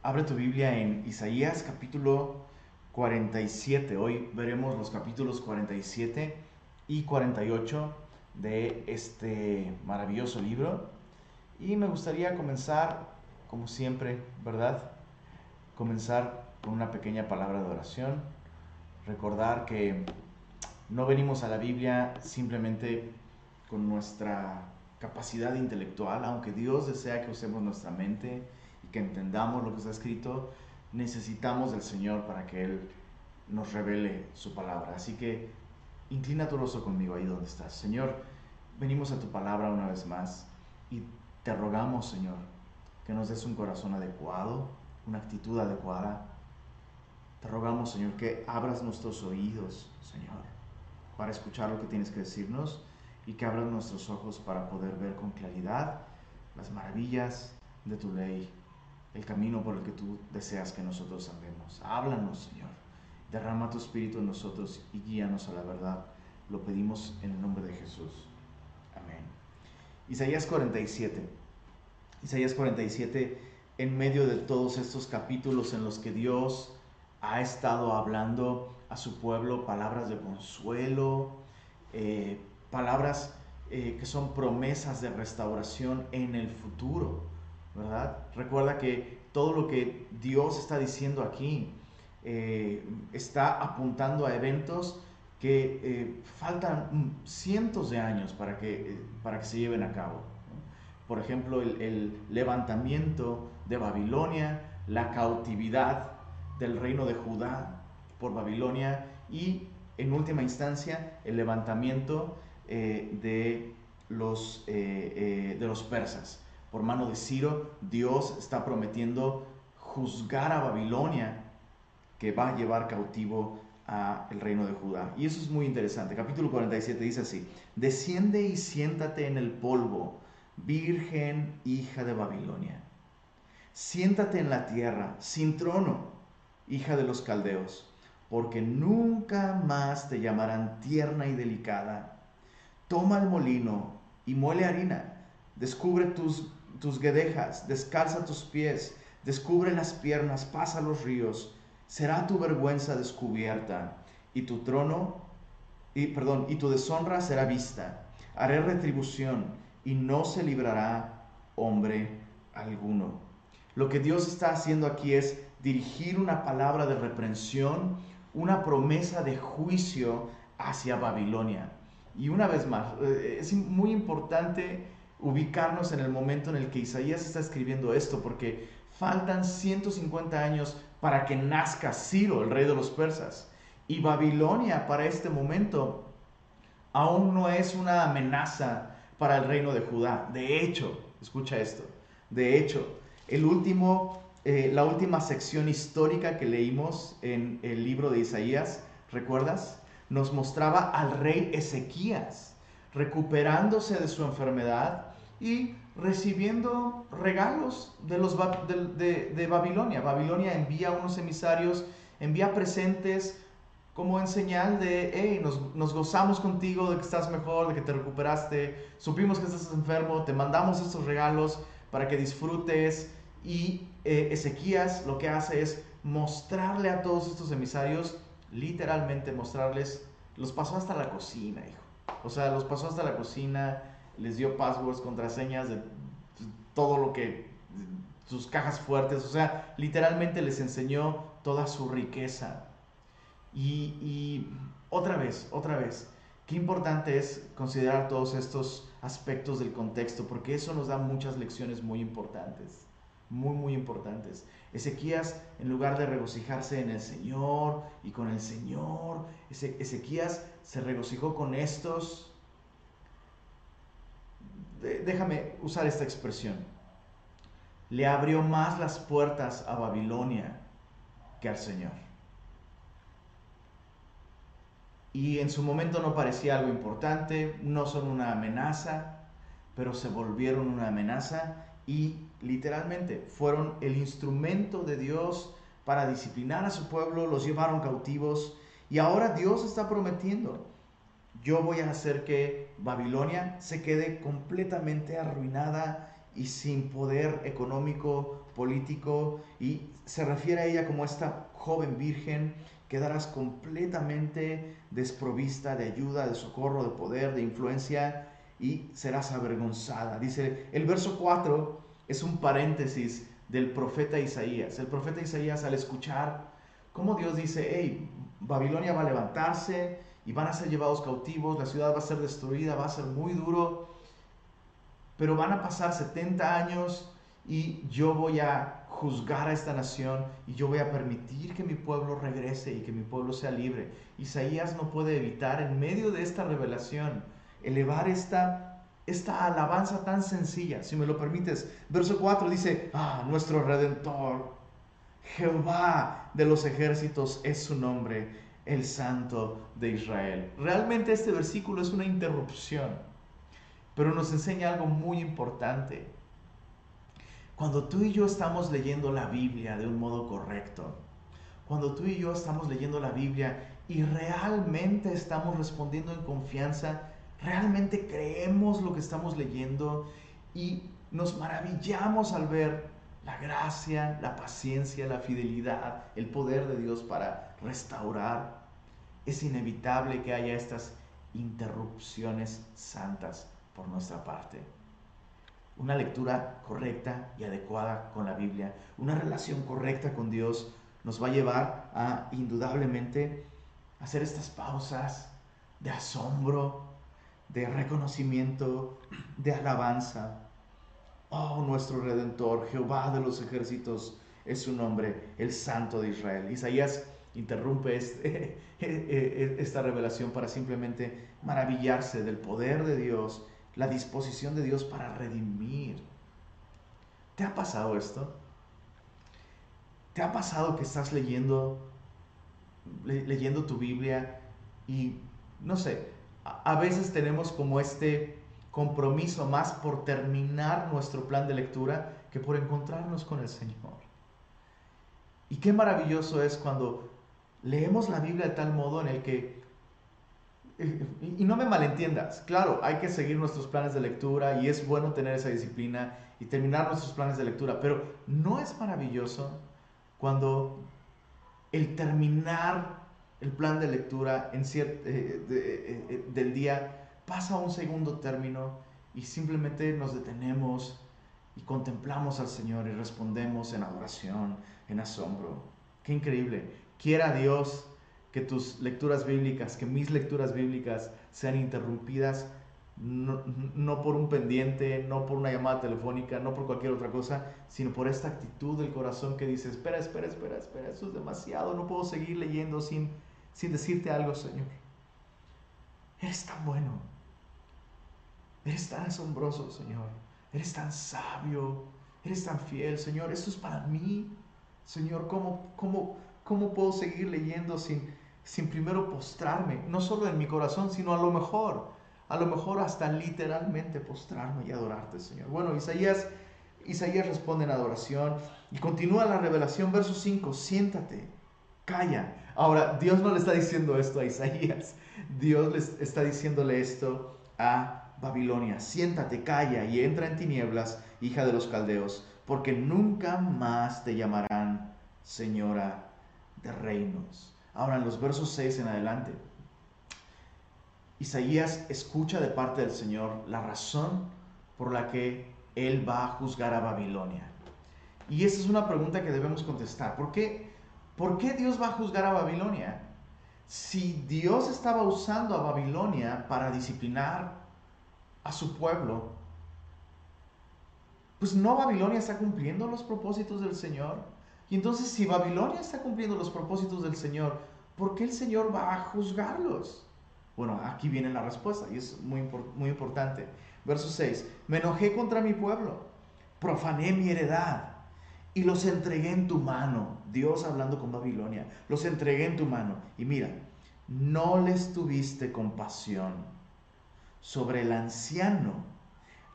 Abre tu Biblia en Isaías capítulo 47. Hoy veremos los capítulos 47 y 48 de este maravilloso libro. Y me gustaría comenzar, como siempre, ¿verdad? Comenzar con una pequeña palabra de oración. Recordar que no venimos a la Biblia simplemente con nuestra capacidad intelectual, aunque Dios desea que usemos nuestra mente que entendamos lo que está escrito, necesitamos del Señor para que Él nos revele su palabra. Así que inclina tu rostro conmigo ahí donde estás. Señor, venimos a tu palabra una vez más y te rogamos, Señor, que nos des un corazón adecuado, una actitud adecuada. Te rogamos, Señor, que abras nuestros oídos, Señor, para escuchar lo que tienes que decirnos y que abras nuestros ojos para poder ver con claridad las maravillas de tu ley el camino por el que tú deseas que nosotros andemos. Háblanos, Señor. Derrama tu espíritu en nosotros y guíanos a la verdad. Lo pedimos en el nombre de Jesús. Amén. Isaías 47. Isaías 47, en medio de todos estos capítulos en los que Dios ha estado hablando a su pueblo palabras de consuelo, eh, palabras eh, que son promesas de restauración en el futuro Recuerda que todo lo que Dios está diciendo aquí eh, está apuntando a eventos que eh, faltan cientos de años para que, eh, para que se lleven a cabo. Por ejemplo, el, levantamiento de Babilonia, la cautividad del reino de Judá por Babilonia y, en última instancia, el levantamiento de, los, de los persas por mano de Ciro, Dios está prometiendo juzgar a Babilonia, que va a llevar cautivo al reino de Judá. Y eso es muy interesante. Capítulo 47 dice así, desciende y siéntate en el polvo, virgen hija de Babilonia. Siéntate en la tierra, sin trono, hija de los caldeos, porque nunca más te llamarán tierna y delicada. Toma el molino y muele harina, descubre tus tus guedejas, descalza tus pies, descubre las piernas, pasa los ríos. Será tu vergüenza descubierta y tu trono, y perdón, y tu deshonra será vista. Haré retribución y no se librará hombre alguno. Lo que Dios está haciendo aquí es dirigir una palabra de reprensión, una promesa de juicio hacia Babilonia. Y una vez más, eh, es muy importante ubicarnos en el momento en el que Isaías está escribiendo esto, porque faltan 150 años para que nazca Ciro, el rey de los persas. Y Babilonia para este momento aún no es una amenaza para el reino de Judá. De hecho, escucha esto, de hecho, el último, eh, la última sección histórica que leímos en el libro de Isaías, ¿recuerdas? Nos mostraba al rey Ezequías recuperándose de su enfermedad y recibiendo regalos de, los, de, Babilonia. Babilonia envía unos emisarios, envía presentes como en señal de, hey, nos, gozamos contigo de que estás mejor, de que te recuperaste, supimos que estás enfermo, te mandamos estos regalos para que disfrutes. Y eh, Ezequías lo que hace es mostrarle a todos estos emisarios, literalmente mostrarles, los pasó hasta la cocina, hijo. O sea, los pasó hasta la cocina, les dio passwords, contraseñas de todo lo que, sus cajas fuertes, o sea, literalmente les enseñó toda su riqueza. Y, otra vez, otra vez, qué importante es considerar todos estos aspectos del contexto, porque eso nos da muchas lecciones muy importantes, muy, muy importantes. Ezequías, en lugar de regocijarse en el Señor y con el Señor, Ezequías se regocijó con estos déjame usar esta expresión, le abrió más las puertas a Babilonia que al Señor. Y en su momento no parecía algo importante, no son una amenaza, pero se volvieron una amenaza y literalmente fueron el instrumento de Dios para disciplinar a su pueblo, los llevaron cautivos y ahora Dios está prometiendo yo voy a hacer que Babilonia se quede completamente arruinada y sin poder económico político y se refiere a ella como esta joven virgen, quedarás completamente desprovista de ayuda, de socorro, de poder, de influencia y serás avergonzada. Dice, el verso 4 es un paréntesis del profeta Isaías. El profeta Isaías al escuchar cómo Dios dice, hey, Babilonia va a levantarse y van a ser llevados cautivos, la ciudad va a ser destruida, va a ser muy duro, pero van a pasar 70 años y yo voy a juzgar a esta nación y yo voy a permitir que mi pueblo regrese y que mi pueblo sea libre. Isaías no puede evitar en medio de esta revelación elevar esta, esta alabanza tan sencilla, si me lo permites. Verso 4 dice, ah, nuestro redentor, Jehová de los ejércitos es su nombre, el santo de Israel. Realmente este versículo es una interrupción, pero nos enseña algo muy importante cuando tú y yo estamos leyendo la Biblia de un modo correcto, cuando tú y yo estamos leyendo la Biblia y realmente estamos respondiendo en confianza, realmente creemos lo que estamos leyendo y nos maravillamos al ver la gracia, la paciencia, la fidelidad, el poder de Dios para restaurar, es inevitable que haya estas interrupciones santas por nuestra parte una lectura correcta y adecuada con la Biblia, una relación correcta con Dios, nos va a llevar a indudablemente hacer estas pausas de asombro, de reconocimiento, de alabanza. Oh, nuestro Redentor, Jehová de los ejércitos, es su nombre, el Santo de Israel. Isaías interrumpe este, esta revelación para simplemente maravillarse del poder de Dios la disposición de Dios para redimir. ¿Te ha pasado esto? ¿Te ha pasado que estás leyendo, leyendo tu Biblia y, no sé, a, veces tenemos como este compromiso más por terminar nuestro plan de lectura que por encontrarnos con el Señor? Y qué maravilloso es cuando leemos la Biblia de tal modo en el que y no me malentiendas, claro, hay que seguir nuestros planes de lectura y es bueno tener esa disciplina y terminar nuestros planes de lectura, pero no es maravilloso cuando el terminar el plan de lectura en eh, eh, eh, del día pasa a un segundo término y simplemente nos detenemos y contemplamos al Señor y respondemos en adoración, en asombro. Qué increíble. Quiera Dios que tus lecturas bíblicas, que mis lecturas bíblicas sean interrumpidas no, por un pendiente, no por una llamada telefónica, no por cualquier otra cosa, sino por esta actitud del corazón que dice, espera, espera, espera, espera, eso es demasiado, no puedo seguir leyendo sin, sin decirte algo, Señor. Eres tan bueno, eres tan asombroso, Señor, eres tan sabio, eres tan fiel, Señor, esto es para mí, Señor, ¿cómo, cómo, cómo puedo seguir leyendo sin sin primero postrarme, no solo en mi corazón, sino a lo mejor, a lo mejor hasta literalmente postrarme y adorarte, Señor. Bueno, Isaías, Isaías responde en adoración y continúa la revelación, verso 5, siéntate, calla. Ahora, Dios no le está diciendo esto a Isaías, Dios le está diciéndole esto a Babilonia, siéntate, calla y entra en tinieblas, hija de los caldeos, porque nunca más te llamarán Señora de reinos. Ahora, en los versos 6 en adelante, Isaías escucha de parte del Señor la razón por la que Él va a juzgar a Babilonia. Y esa es una pregunta que debemos contestar. ¿Por qué, ¿Por qué Dios va a juzgar a Babilonia? Si Dios estaba usando a Babilonia para disciplinar a su pueblo, pues no Babilonia está cumpliendo los propósitos del Señor. Y entonces si Babilonia está cumpliendo los propósitos del Señor, ¿por qué el Señor va a juzgarlos? Bueno, aquí viene la respuesta y es muy, muy importante. Verso 6, me enojé contra mi pueblo, profané mi heredad y los entregué en tu mano. Dios hablando con Babilonia, los entregué en tu mano. Y mira, no les tuviste compasión sobre el anciano,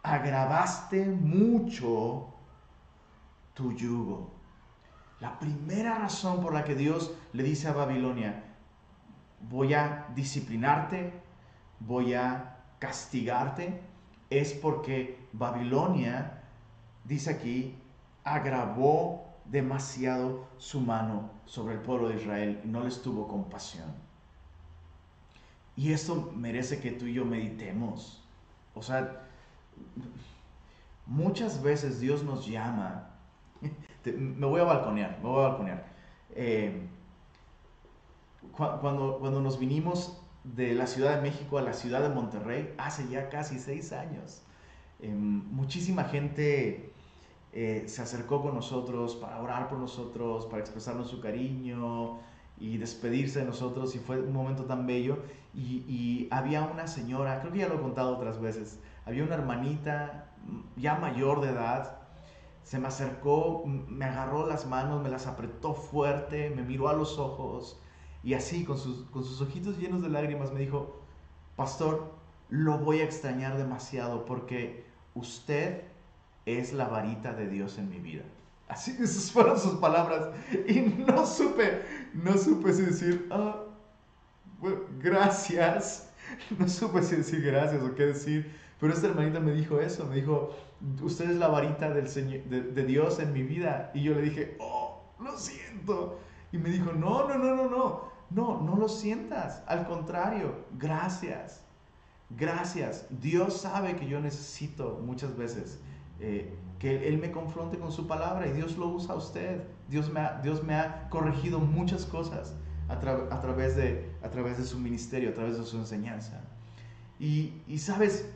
agravaste mucho tu yugo. La primera razón por la que Dios le dice a Babilonia, voy a disciplinarte, voy a castigarte, es porque Babilonia, dice aquí, agravó demasiado su mano sobre el pueblo de Israel y no les tuvo compasión. Y esto merece que tú y yo meditemos. O sea, muchas veces Dios nos llama. Me voy a balconear, me voy a balconear. Eh, cuando, cuando nos vinimos de la Ciudad de México a la ciudad de Monterrey, hace ya casi seis años, em, muchísima gente eh, se acercó con nosotros para orar por nosotros, para expresarnos su cariño y despedirse de nosotros y fue un momento tan bello. Y, había una señora, creo que ya lo he contado otras veces, había una hermanita ya mayor de edad, se me acercó, me agarró las manos, me las apretó fuerte, me miró a los ojos y así con sus, con sus ojitos llenos de lágrimas me dijo, pastor, lo voy a extrañar demasiado porque usted es la varita de Dios en mi vida. Así, esas fueron sus palabras. Y no supe, no supe si decir, ah, gracias. No supe si decir gracias o qué decir. Pero esta hermanita me dijo eso, me dijo, usted es la varita del Señor, de, de Dios en mi vida. Y yo le dije, oh, lo siento. Y me dijo, no, no, no, no, no, no, no lo sientas. Al contrario, gracias. Gracias. Dios sabe que yo necesito muchas veces eh, que Él me confronte con su palabra y Dios lo usa a usted. Dios me ha, Dios me ha corregido muchas cosas a, través de, a través de su ministerio, a través de su enseñanza. Y, y sabes,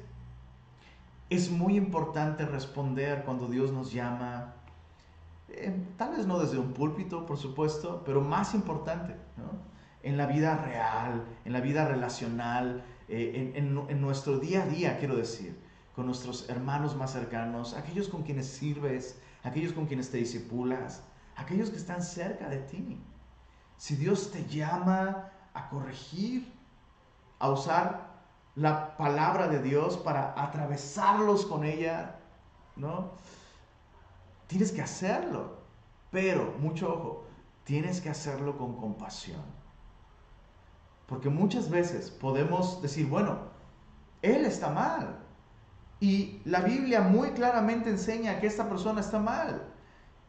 es muy importante responder cuando Dios nos llama, eh, tal vez no desde un púlpito, por supuesto, pero más importante, en la vida real, en la vida relacional, eh, en, en, nuestro día a día, quiero decir con nuestros hermanos más cercanos, aquellos con quienes sirves, aquellos con quienes te disipulas, aquellos que están cerca de ti. Si Dios te llama a corregir, a usar la palabra de Dios para atravesarlos con ella, ¿no? Tienes que hacerlo, pero, mucho ojo, tienes que hacerlo con compasión. Porque muchas veces podemos decir, bueno, Él está mal, y la Biblia muy claramente enseña que esta persona está mal.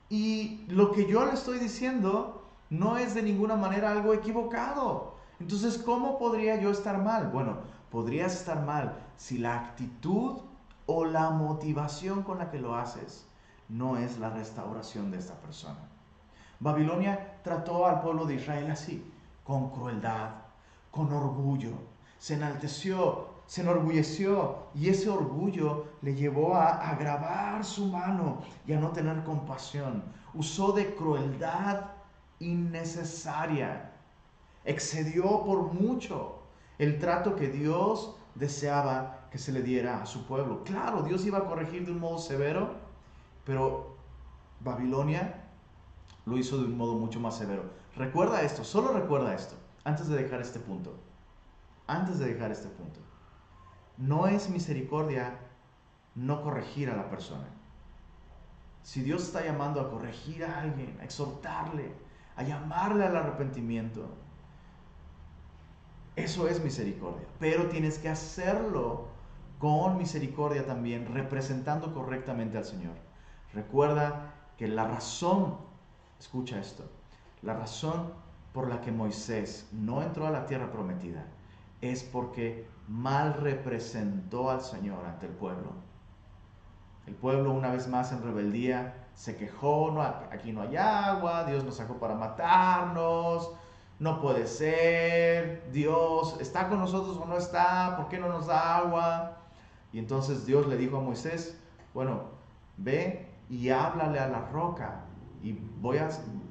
Y lo que yo le estoy diciendo no es de ninguna manera algo equivocado. Entonces, ¿cómo podría yo estar mal? Bueno, podrías estar mal si la actitud o la motivación con la que lo haces no es la restauración de esta persona. Babilonia trató al pueblo de Israel así, con crueldad, con orgullo, se enalteció se enorgulleció y ese orgullo le llevó a agravar su mano y a no tener compasión. Usó de crueldad innecesaria. Excedió por mucho el trato que Dios deseaba que se le diera a su pueblo. Claro, Dios iba a corregir de un modo severo, pero Babilonia lo hizo de un modo mucho más severo. Recuerda esto, solo recuerda esto, antes de dejar este punto. Antes de dejar este punto. No es misericordia no corregir a la persona. Si Dios está llamando a corregir a alguien, a exhortarle, a llamarle al arrepentimiento, eso es misericordia. Pero tienes que hacerlo con misericordia también, representando correctamente al Señor. Recuerda que la razón, escucha esto, la razón por la que Moisés no entró a la tierra prometida es porque mal representó al Señor ante el pueblo. El pueblo una vez más en rebeldía se quejó, no, aquí no hay agua, Dios nos sacó para matarnos, no puede ser, Dios está con nosotros o no está, ¿por qué no nos da agua? Y entonces Dios le dijo a Moisés, bueno, ve y háblale a la roca y voy a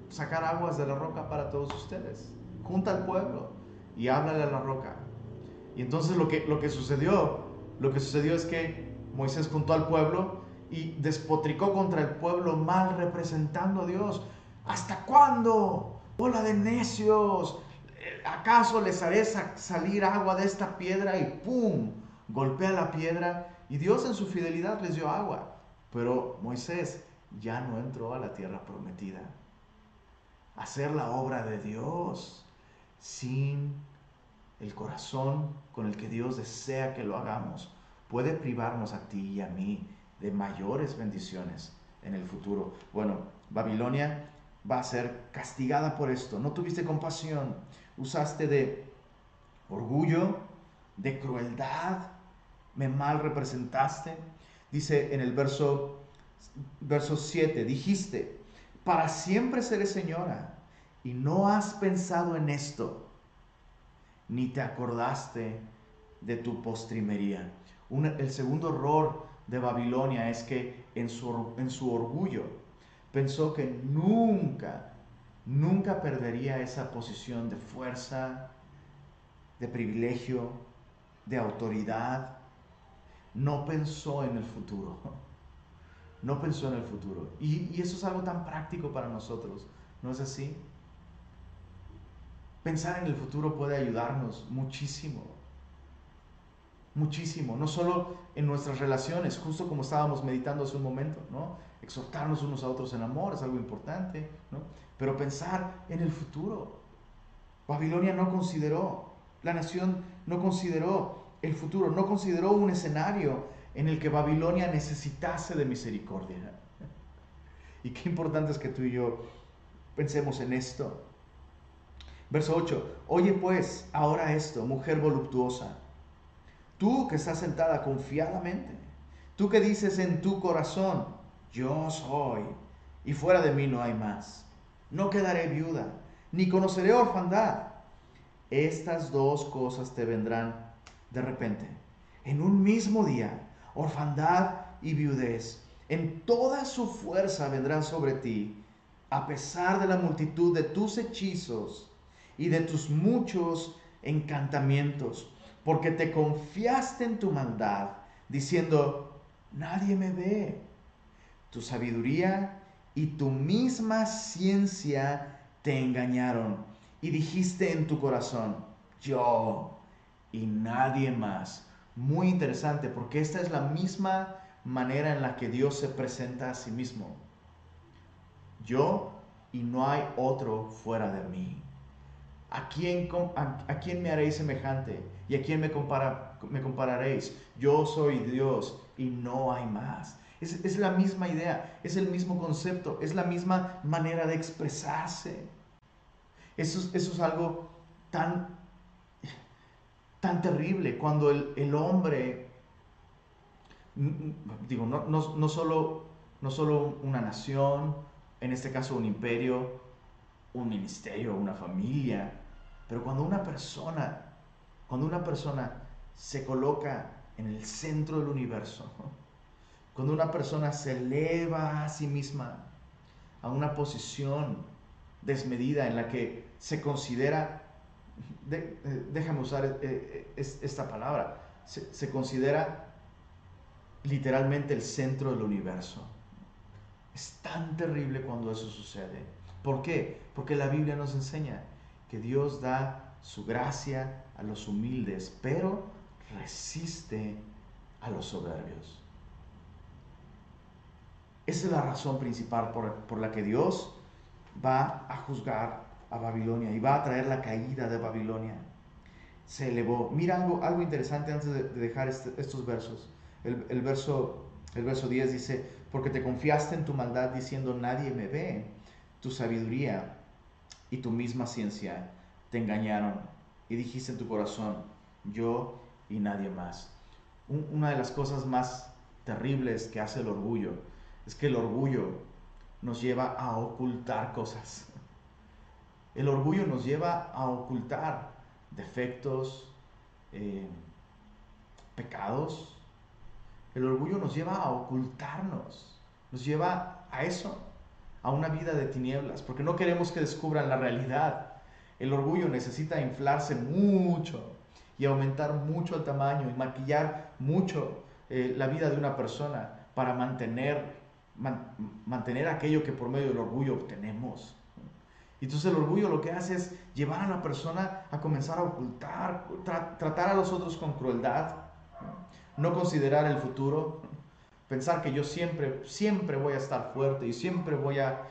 sacar aguas de la roca para todos ustedes. Junta al pueblo y háblale a la roca. Y entonces lo que, lo que sucedió, lo que sucedió es que Moisés juntó al pueblo y despotricó contra el pueblo mal representando a Dios. ¿Hasta cuándo? Bola de necios. ¿Acaso les haré salir agua de esta piedra y ¡pum! Golpea la piedra y Dios en su fidelidad les dio agua. Pero Moisés ya no entró a la tierra prometida. Hacer la obra de Dios sin el corazón con el que Dios desea que lo hagamos puede privarnos a ti y a mí de mayores bendiciones en el futuro. Bueno, Babilonia va a ser castigada por esto. No tuviste compasión, usaste de orgullo, de crueldad, me mal representaste. Dice en el verso, verso 7, dijiste, para siempre seré señora, y no has pensado en esto, ni te acordaste de tu postrimería. el segundo error de Babilonia es que en su, en su orgullo pensó que nunca, nunca perdería esa posición de fuerza, de privilegio, de autoridad. No pensó en el futuro. No pensó en el futuro. Y, eso es algo tan práctico para nosotros. ¿No es así? Pensar en el futuro puede ayudarnos muchísimo. Muchísimo. No solo en nuestras relaciones, justo como estábamos meditando hace un momento, ¿no? exhortarnos unos a otros en amor es algo importante, ¿no? Pero pensar en el futuro. Babilonia no consideró, la nación no consideró el futuro, no consideró un escenario en el que Babilonia necesitase de misericordia. Y qué importante es que tú y yo pensemos en esto. Verso 8, oye pues ahora esto, mujer voluptuosa, tú que estás sentada confiadamente, tú que dices en tu corazón, yo soy, y fuera de mí no hay más. No quedaré viuda, ni conoceré orfandad. Estas dos cosas te vendrán de repente, en un mismo día, orfandad y viudez. En toda su fuerza vendrán sobre ti, a pesar de la multitud de tus hechizos y de tus muchos encantamientos, porque te confiaste en tu maldad, diciendo, nadie me ve tu sabiduría y tu misma ciencia te engañaron. Y dijiste en tu corazón, yo y nadie más. Muy interesante porque esta es la misma manera en la que Dios se presenta a sí mismo. Yo y no hay otro fuera de mí. ¿A quién, a, quién me haréis semejante? ¿Y a quién me, compara, me compararéis? Yo soy Dios y no hay más. Es, la misma idea, es el mismo concepto, es la misma manera de expresarse. Eso, eso es algo tan, tan terrible cuando el, hombre, digo, no, no, solo, no solo una nación, en este caso un imperio, un ministerio, una familia, pero cuando una persona, cuando una persona se coloca en el centro del universo, cuando una persona se eleva a sí misma a una posición desmedida en la que se considera, eh, déjame usar eh, eh, esta palabra, se, considera literalmente el centro del universo. Es tan terrible cuando eso sucede. ¿Por qué? Porque la Biblia nos enseña que Dios da su gracia a los humildes, pero resiste a los soberbios. Esa es la razón principal por, la que Dios va a juzgar a Babilonia y va a traer la caída de Babilonia. Se elevó. Mira algo, algo interesante antes de, dejar este, estos versos. El, verso, el verso 10 dice, porque te confiaste en tu maldad diciendo nadie me ve. Tu sabiduría y tu misma ciencia te engañaron y dijiste en tu corazón, yo y nadie más. una de las cosas más terribles que hace el orgullo es que el orgullo nos lleva a ocultar cosas. El orgullo nos lleva a ocultar defectos, eh, pecados. El orgullo nos lleva a ocultarnos, nos lleva a eso, a una vida de tinieblas, porque no queremos que descubran la realidad. El orgullo necesita inflarse mucho y aumentar mucho el tamaño y maquillar mucho eh, la vida de una persona para mantener mantener aquello que por medio del orgullo obtenemos. Entonces el orgullo lo que hace es llevar a la persona a comenzar a ocultar, tratar a los otros con crueldad, no considerar el futuro, pensar que yo siempre, siempre voy a estar fuerte y siempre voy a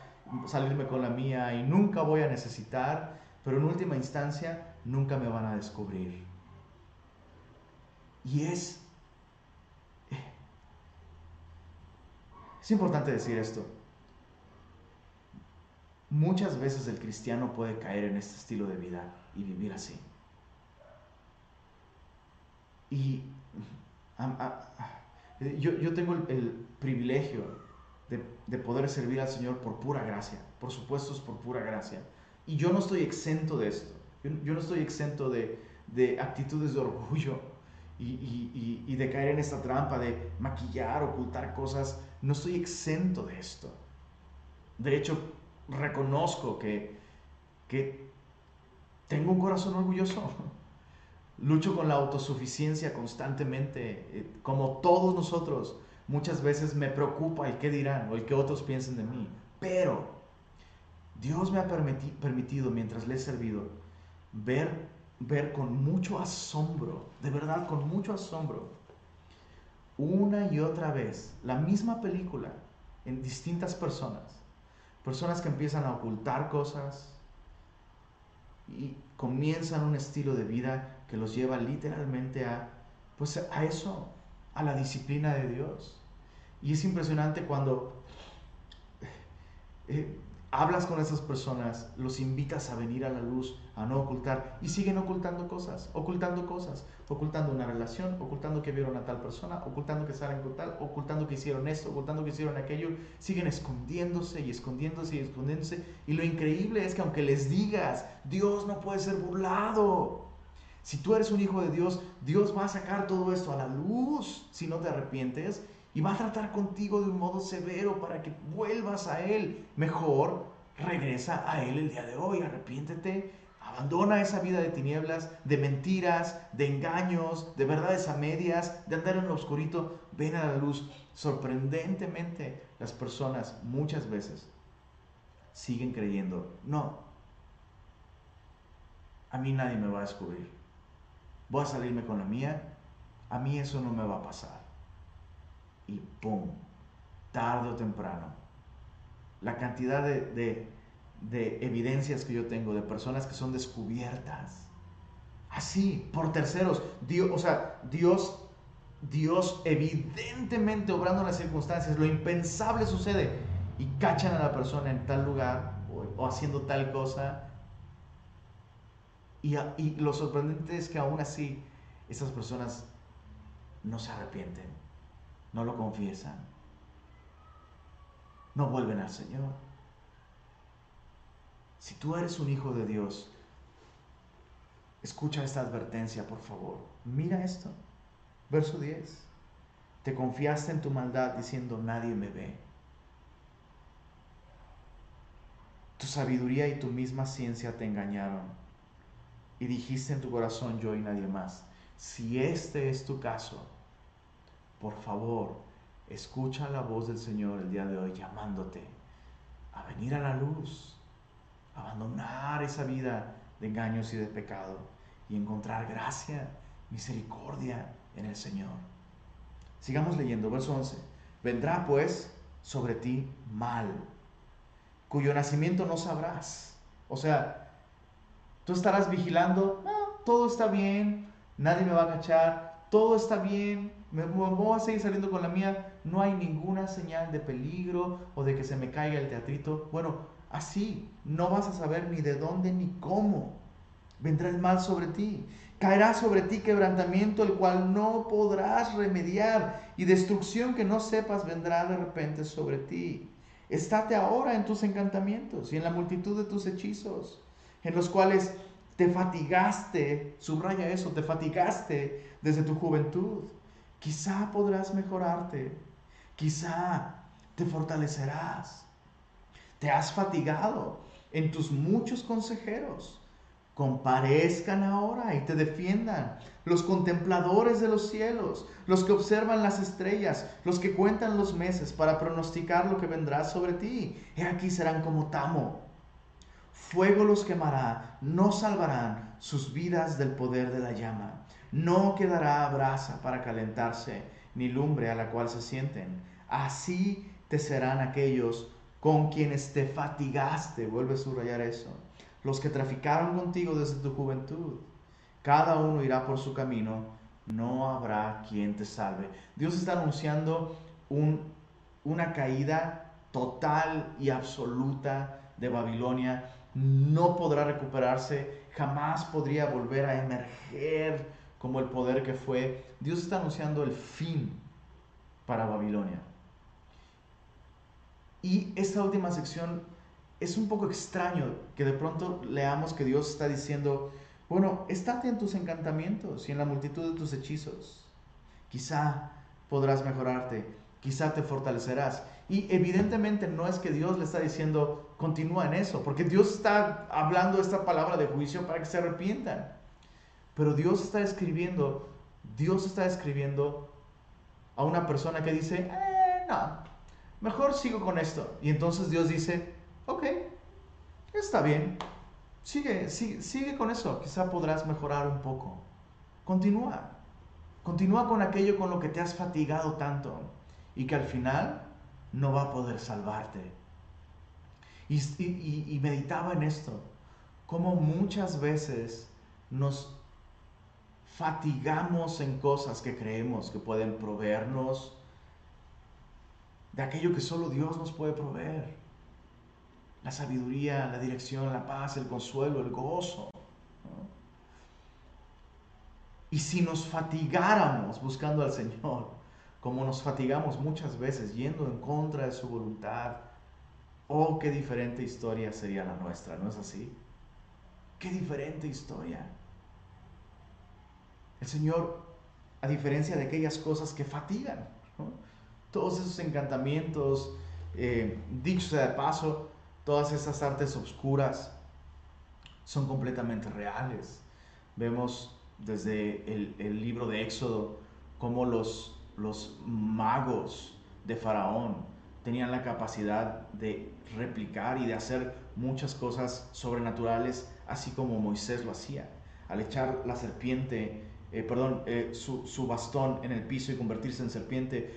salirme con la mía y nunca voy a necesitar, pero en última instancia nunca me van a descubrir. Y es Es importante decir esto. Muchas veces el cristiano puede caer en este estilo de vida y vivir así. Y yo, tengo el, privilegio de, poder servir al Señor por pura gracia. Por supuesto es por pura gracia. Y yo no estoy exento de esto. Yo, no estoy exento de, actitudes de orgullo y, y, de caer en esta trampa de maquillar, ocultar cosas. No estoy exento de esto. De hecho, reconozco que, que tengo un corazón orgulloso. Lucho con la autosuficiencia constantemente, eh, como todos nosotros. Muchas veces me preocupa el qué dirán o el que otros piensen de mí. Pero Dios me ha permitido, mientras le he servido, ver, ver con mucho asombro, de verdad con mucho asombro, una y otra vez la misma película en distintas personas. Personas que empiezan a ocultar cosas y comienzan un estilo de vida que los lleva literalmente a, pues a eso, a la disciplina de Dios. Y es impresionante cuando eh, hablas con esas personas, los invitas a venir a la luz, a no ocultar, y siguen ocultando cosas, ocultando cosas, ocultando una relación, ocultando que vieron a tal persona, ocultando que salen con tal, ocultando que hicieron esto, ocultando que hicieron aquello, siguen escondiéndose y escondiéndose y escondiéndose. Y lo increíble es que aunque les digas, Dios no puede ser burlado, si tú eres un hijo de Dios, Dios va a sacar todo esto a la luz si no te arrepientes y va a tratar contigo de un modo severo para que vuelvas a Él. Mejor regresa a Él el día de hoy, arrepiéntete, abandona esa vida de tinieblas, de mentiras, de engaños, de verdades a medias, de andar en lo oscurito, ven a la luz. Sorprendentemente, las personas muchas veces siguen creyendo, no, a mí nadie me va a descubrir voy a salirme con la mía, a mí eso no me va a pasar. Y ¡pum! Tarde o temprano. La cantidad de, evidencias que yo tengo de personas que son descubiertas. Así, por terceros. Dios, o sea, Dios, Dios evidentemente obrando las circunstancias, lo impensable sucede y cachan a la persona en tal lugar o haciendo tal cosa y, lo sorprendente es que aún así esas personas no se arrepienten, no lo confiesan, no vuelven al Señor. Si tú eres un hijo de Dios, escucha esta advertencia, por favor. Mira esto. Verso 10. Te confiaste en tu maldad diciendo, nadie me ve. Tu sabiduría y tu misma ciencia te engañaron y dijiste en tu corazón yo y nadie más. Si este es tu caso, por favor, escucha la voz del Señor el día de hoy llamándote a venir a la luz, abandonar esa vida de engaños y de pecado y encontrar gracia, misericordia en el Señor. Sigamos leyendo, verso 11. Vendrá pues sobre ti mal, cuyo nacimiento no sabrás. O sea, Tú estarás vigilando, no, todo está bien, nadie me va a cachar, todo está bien, me, voy a seguir saliendo con la mía, no hay ninguna señal de peligro o de que se me caiga el teatrito. Bueno, así no vas a saber ni de dónde ni cómo. Vendrá el mal sobre ti. Caerá sobre ti quebrantamiento el cual no podrás remediar y destrucción que no sepas vendrá de repente sobre ti. Estate ahora en tus encantamientos y en la multitud de tus hechizos en los cuales te fatigaste, subraya eso, te fatigaste desde tu juventud. Quizá podrás mejorarte, quizá te fortalecerás. Te has fatigado en tus muchos consejeros. Comparezcan ahora y te defiendan los contempladores de los cielos, los que observan las estrellas, los que cuentan los meses para pronosticar lo que vendrá sobre ti. He aquí serán como tamo Fuego los quemará, no salvarán sus vidas del poder de la llama. No quedará brasa para calentarse, ni lumbre a la cual se sienten. Así te serán aquellos con quienes te fatigaste, vuelve a subrayar eso, los que traficaron contigo desde tu juventud. Cada uno irá por su camino, no habrá quien te salve. Dios está anunciando un, una caída total y absoluta de Babilonia. No podrá recuperarse, jamás podría volver a emerger como el poder que fue. Dios está anunciando el fin para Babilonia. Y esta última sección es un poco extraño que de pronto leamos que Dios está diciendo, bueno, estate en tus encantamientos y en la multitud de tus hechizos. Quizá podrás mejorarte, quizá te fortalecerás. Y evidentemente no es que Dios le está diciendo, continúa en eso, porque Dios está hablando esta palabra de juicio para que se arrepientan. Pero Dios está escribiendo, Dios está escribiendo a una persona que dice, eh, no, mejor sigo con esto. Y entonces Dios dice, ok, está bien, sigue, sigue, con eso, quizá podrás mejorar un poco. Continúa, continúa con aquello con lo que te has fatigado tanto y que al final no va a poder salvarte. Y, y meditaba en esto, como muchas veces nos fatigamos en cosas que creemos que pueden proveernos de aquello que solo Dios nos puede proveer la sabiduría, la dirección, la paz, el consuelo, el gozo. Y si nos fatigáramos buscando al Señor, como nos fatigamos muchas veces yendo en contra de su voluntad, oh, qué diferente historia sería la nuestra, ¿no es así? Qué diferente historia. El Señor, a diferencia de aquellas cosas que fatigan, todos esos encantamientos, eh, dicho sea de paso, Todas esas artes obscuras son completamente reales. Vemos desde el, libro de Éxodo cómo los, los magos de Faraón tenían la capacidad de replicar y de hacer muchas cosas sobrenaturales, así como Moisés lo hacía. Al echar la serpiente, eh, perdón, eh, su, su, bastón en el piso y convertirse en serpiente,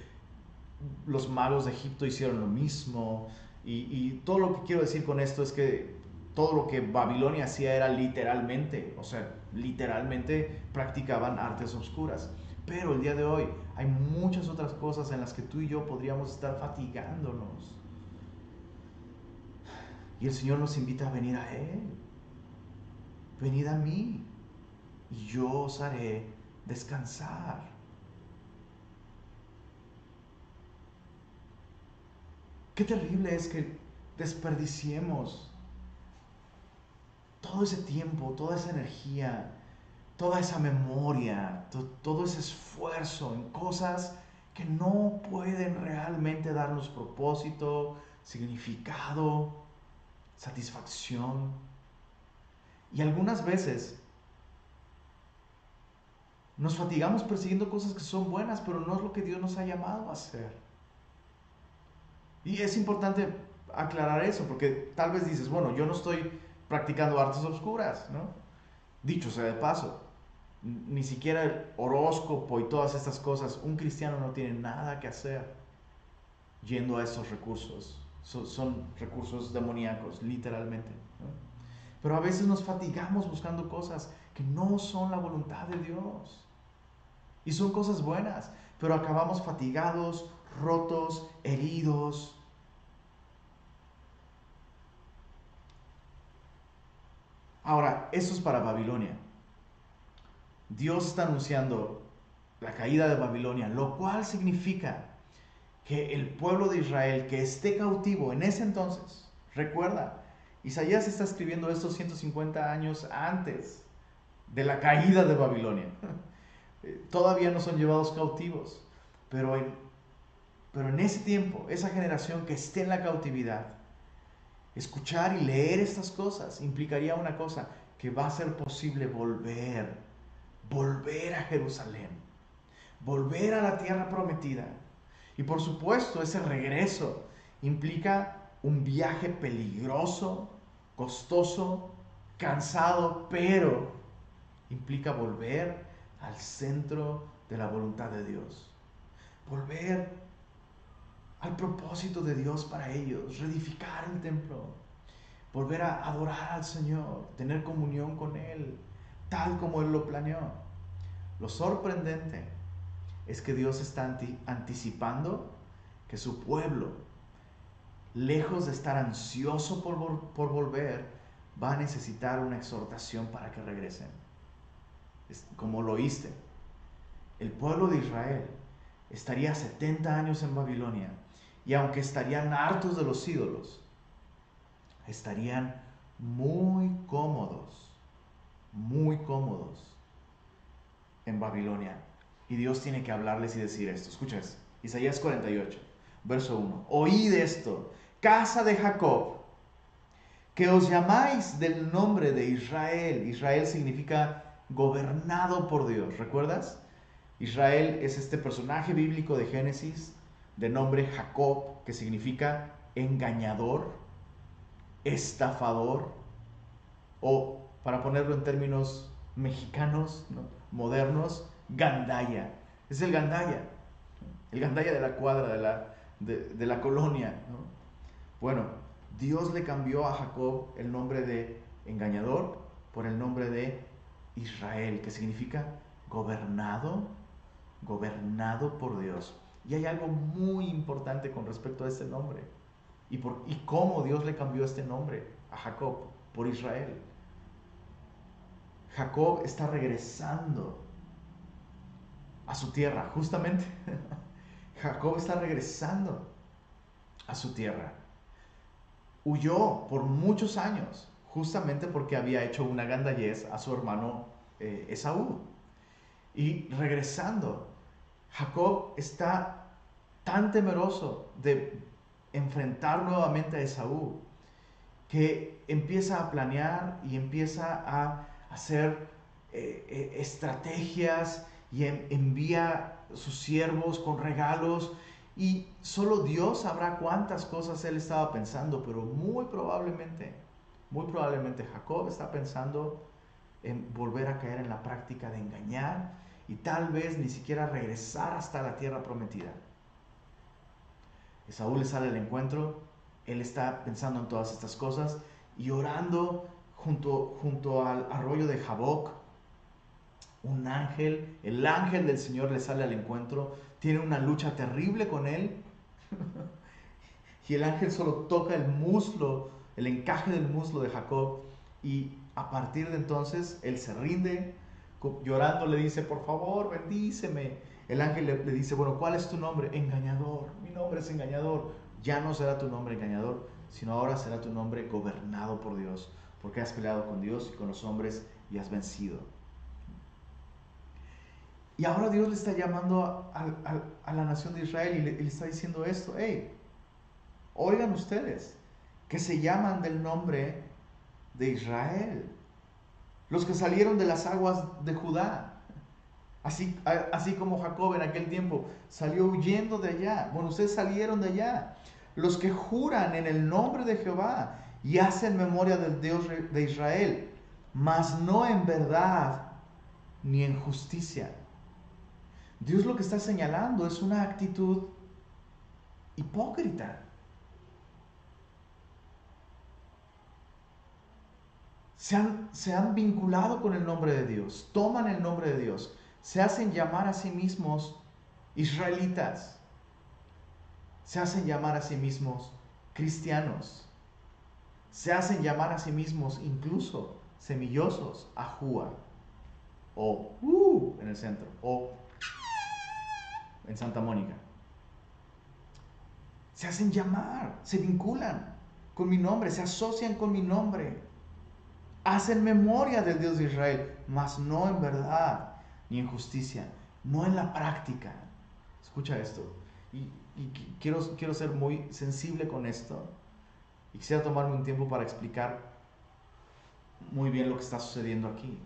los magos de Egipto hicieron lo mismo. Y, todo lo que quiero decir con esto es que todo lo que Babilonia hacía era literalmente, o sea, literalmente practicaban artes oscuras. Pero el día de hoy hay muchas otras cosas en las que tú y yo podríamos estar fatigándonos. Y el Señor nos invita a venir a Él. Venid a mí y yo os haré descansar. Qué terrible es que desperdiciemos todo ese tiempo, toda esa energía, toda esa memoria, todo ese esfuerzo en cosas que no pueden realmente darnos propósito, significado, satisfacción. Y algunas veces nos fatigamos persiguiendo cosas que son buenas, pero no es lo que Dios nos ha llamado a hacer. Y es importante aclarar eso, porque tal vez dices, bueno, yo no estoy practicando artes oscuras, ¿no? Dicho sea de paso, ni siquiera el horóscopo y todas estas cosas, un cristiano no tiene nada que hacer yendo a esos recursos. Son, recursos demoníacos, literalmente. Pero a veces nos fatigamos buscando cosas que no son la voluntad de Dios. Y son cosas buenas, pero acabamos fatigados, rotos, heridos. Ahora, eso es para Babilonia. Dios está anunciando la caída de Babilonia, lo cual significa que el pueblo de Israel que esté cautivo en ese entonces, recuerda, Isaías está escribiendo esto 150 años antes de la caída de Babilonia. Todavía no son llevados cautivos, pero en pero en ese tiempo, esa generación que esté en la cautividad, escuchar y leer estas cosas implicaría una cosa, que va a ser posible volver, volver a Jerusalén, volver a la tierra prometida. Y por supuesto, ese regreso implica un viaje peligroso, costoso, cansado, pero implica volver al centro de la voluntad de Dios. Volver al propósito de Dios para ellos, reedificar el templo, volver a adorar al Señor, tener comunión con Él, tal como Él lo planeó. Lo sorprendente es que Dios está anticipando que su pueblo, lejos de estar ansioso por, por volver, va a necesitar una exhortación para que regresen. Como lo oíste, el pueblo de Israel estaría 70 años en Babilonia y aunque estarían hartos de los ídolos, estarían muy cómodos, muy cómodos en Babilonia. Y Dios tiene que hablarles y decir esto. Escuchas, Isaías 48, verso 1. Oíd esto, casa de Jacob, que os llamáis del nombre de Israel. Israel significa gobernado por Dios, ¿recuerdas? Israel es este personaje bíblico de Génesis de nombre Jacob, que significa engañador, estafador, o para ponerlo en términos mexicanos, modernos, gandaya. Es el gandaya, el gandaya de la cuadra, de la, de, la colonia. Bueno, Dios le cambió a Jacob el nombre de engañador por el nombre de Israel, que significa gobernado, gobernado por Dios. Y hay algo muy importante con respecto a este nombre y, por, y cómo Dios le cambió este nombre a Jacob por Israel. Jacob está regresando a su tierra, justamente. Jacob está regresando a su tierra. Huyó por muchos años, justamente porque había hecho una gandallez a su hermano eh, Esaú. Y regresando, Jacob está tan temeroso de enfrentar nuevamente a Esaú que empieza a planear y empieza a hacer eh, eh, estrategias y envía sus siervos con regalos y solo Dios sabrá cuántas cosas él estaba pensando, pero muy probablemente, muy probablemente Jacob está pensando en volver a caer en la práctica de engañar y tal vez ni siquiera regresar hasta la tierra prometida. Esaú le sale al encuentro, él está pensando en todas estas cosas y orando junto, junto al arroyo de Jaboc. Un ángel, el ángel del Señor le sale al encuentro, tiene una lucha terrible con él y el ángel solo toca el muslo, el encaje del muslo de Jacob y a partir de entonces él se rinde, llorando le dice, por favor, bendíceme. El ángel le, dice, bueno, ¿cuál es tu nombre? Engañador, mi nombre es engañador. Ya no será tu nombre engañador, sino ahora será tu nombre gobernado por Dios, porque has peleado con Dios y con los hombres y has vencido. Y ahora Dios le está llamando a, la nación de Israel y le, le, está diciendo esto, hey, oigan ustedes, que se llaman del nombre de Israel los que salieron de las aguas de Judá. Así, así como Jacob en aquel tiempo salió huyendo de allá. Bueno, ustedes salieron de allá. Los que juran en el nombre de Jehová y hacen memoria del Dios de Israel, mas no en verdad ni en justicia. Dios lo que está señalando es una actitud hipócrita. Se han, vinculado con el nombre de Dios, toman el nombre de Dios, se hacen llamar a sí mismos israelitas, se hacen llamar a sí mismos cristianos, se hacen llamar a sí mismos incluso semillosos, ajúa, o uh, en el centro, o en Santa Mónica. Se hacen llamar, se vinculan con mi nombre, se asocian con mi nombre hacen memoria del Dios de Israel, mas no en verdad ni en justicia, no en la práctica. Escucha esto. Y, quiero, quiero ser muy sensible con esto. Y quisiera tomarme un tiempo para explicar muy bien lo que está sucediendo aquí.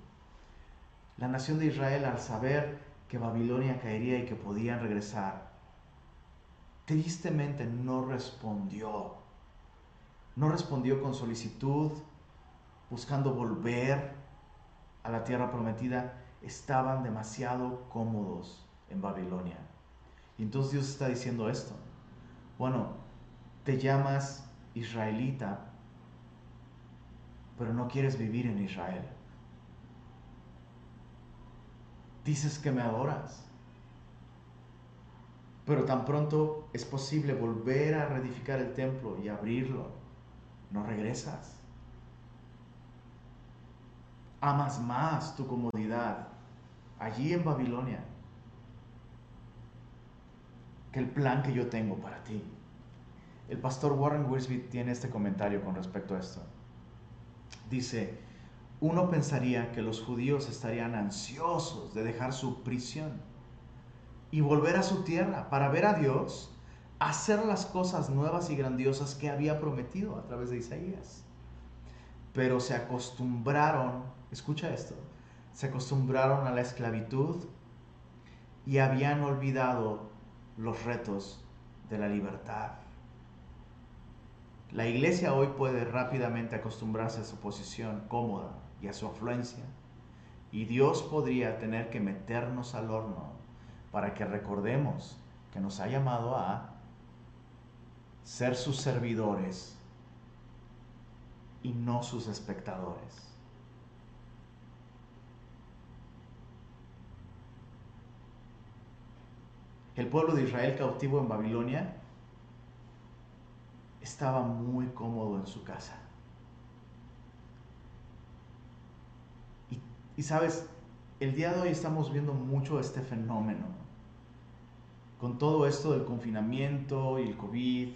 La nación de Israel, al saber que Babilonia caería y que podían regresar, tristemente no respondió. No respondió con solicitud, buscando volver a la tierra prometida, estaban demasiado cómodos en Babilonia. Y entonces Dios está diciendo esto. Bueno, te llamas israelita, pero no quieres vivir en Israel. Dices que me adoras, Pero tan pronto es posible volver a reedificar el templo y abrirlo, no regresas. Amas más tu comodidad allí en Babilonia que el plan que yo tengo para ti. El pastor Warren Wiersbe tiene este comentario con respecto a esto. Dice, uno pensaría que los judíos estarían ansiosos de dejar su prisión y volver a su tierra para ver a Dios hacer las cosas nuevas y grandiosas que había prometido a través de Isaías. Pero se acostumbraron, escucha esto, se acostumbraron a la esclavitud y habían olvidado los retos de la libertad. La iglesia hoy puede rápidamente acostumbrarse a su posición cómoda y a su afluencia. Y Dios podría tener que meternos al horno para que recordemos que nos ha llamado a ser sus servidores y no sus espectadores. El pueblo de Israel cautivo en Babilonia estaba muy cómodo en su casa. Y, sabes, el día de hoy estamos viendo mucho este fenómeno con todo esto del confinamiento y el COVID,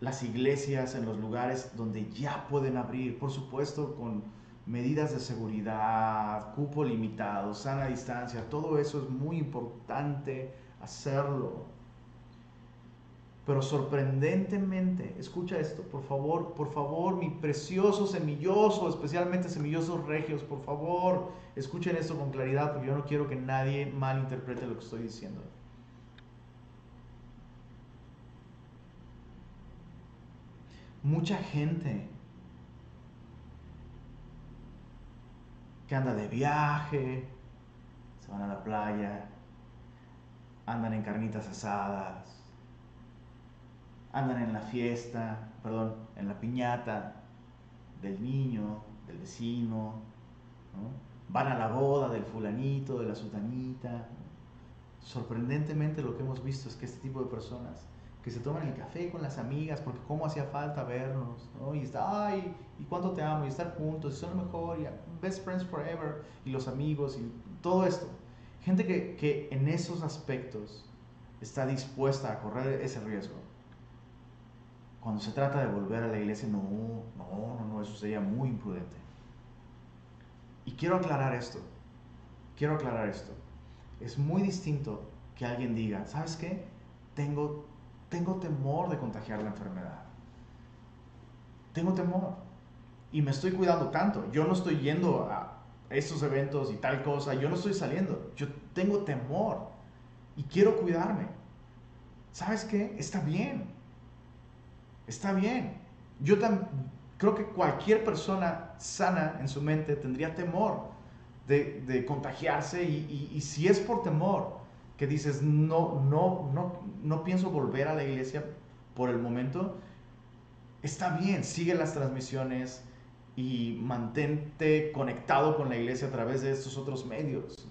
las iglesias en los lugares donde ya pueden abrir, por supuesto con medidas de seguridad, cupo limitado, sana distancia, todo eso es muy importante hacerlo. Pero sorprendentemente, escucha esto, por favor, por favor, mi precioso semilloso, especialmente semillosos regios, por favor, escuchen esto con claridad porque yo no quiero que nadie malinterprete lo que estoy diciendo. mucha gente que anda de viaje, se van a la playa, andan en carnitas asadas, andan en la fiesta, perdón, en la piñata del niño, del vecino, van a la boda del fulanito, de la sutanita. Sorprendentemente lo que hemos visto es que este tipo de personas que se toman el café con las amigas, porque cómo hacía falta vernos, ¿no? Y está, ay, y cuánto te amo, y estar juntos, y son lo mejor, y best friends forever, y los amigos, y todo esto. Gente que, que en esos aspectos está dispuesta a correr ese riesgo. Cuando se trata de volver a la iglesia, no, no, no, no, eso sería muy imprudente. Y quiero aclarar esto, quiero aclarar esto. Es muy distinto que alguien diga, ¿sabes qué? Tengo tengo temor de contagiar la enfermedad. Tengo temor. Y me estoy cuidando tanto. Yo no estoy yendo a estos eventos y tal cosa. Yo no estoy saliendo. Yo tengo temor. Y quiero cuidarme. ¿Sabes qué? Está bien. Está bien. Yo creo que cualquier persona sana en su mente tendría temor de, contagiarse y si es por temor, que dices, no, no, no, no pienso volver a la iglesia por el momento, está bien, sigue las transmisiones y mantente conectado con la iglesia a través de estos otros medios.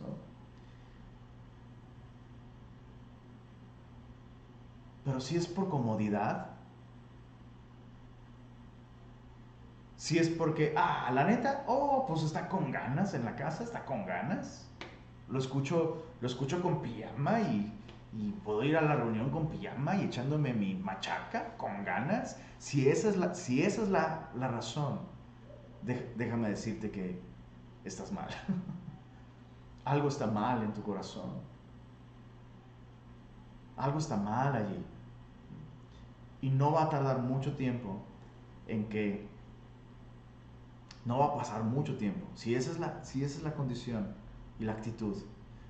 Pero si es por comodidad, si es porque, ah, la neta, oh, pues está con ganas en la casa, está con ganas. Lo escucho, lo escucho con pijama y, puedo ir a la reunión con pijama y echándome mi machaca con ganas. Si esa es la, si esa es la, razón, déjame decirte que estás mal. Algo está mal en tu corazón. Algo está mal allí. Y no va a tardar mucho tiempo en que no va a pasar mucho tiempo. Si esa es la, si esa es la condición, y la actitud.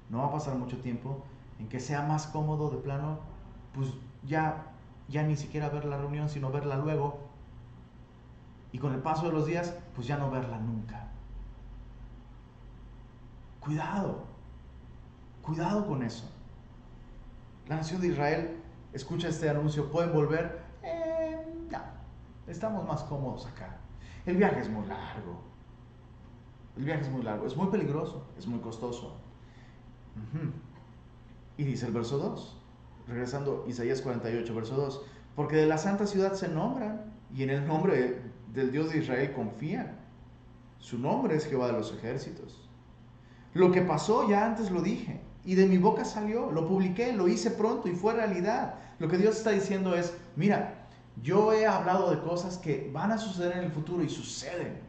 No va a pasar mucho tiempo en que sea más cómodo de plano, pues ya, ya ni siquiera ver la reunión, sino verla luego. Y con el paso de los días, pues ya no verla nunca. Cuidado, cuidado con eso. La nación de Israel escucha este anuncio, ¿pueden volver? Eh, no, estamos más cómodos acá. El viaje es muy largo el viaje es muy largo, es muy peligroso, es muy costoso. Y dice el verso 2, regresando Isaías 48, verso 2, porque de la santa ciudad se nombran y en el nombre del Dios de Israel confían. Su nombre es Jehová de los ejércitos. Lo que pasó ya antes lo dije y de mi boca salió, lo publiqué, lo hice pronto y fue realidad. Lo que Dios está diciendo es, mira, yo he hablado de cosas que van a suceder en el futuro y suceden.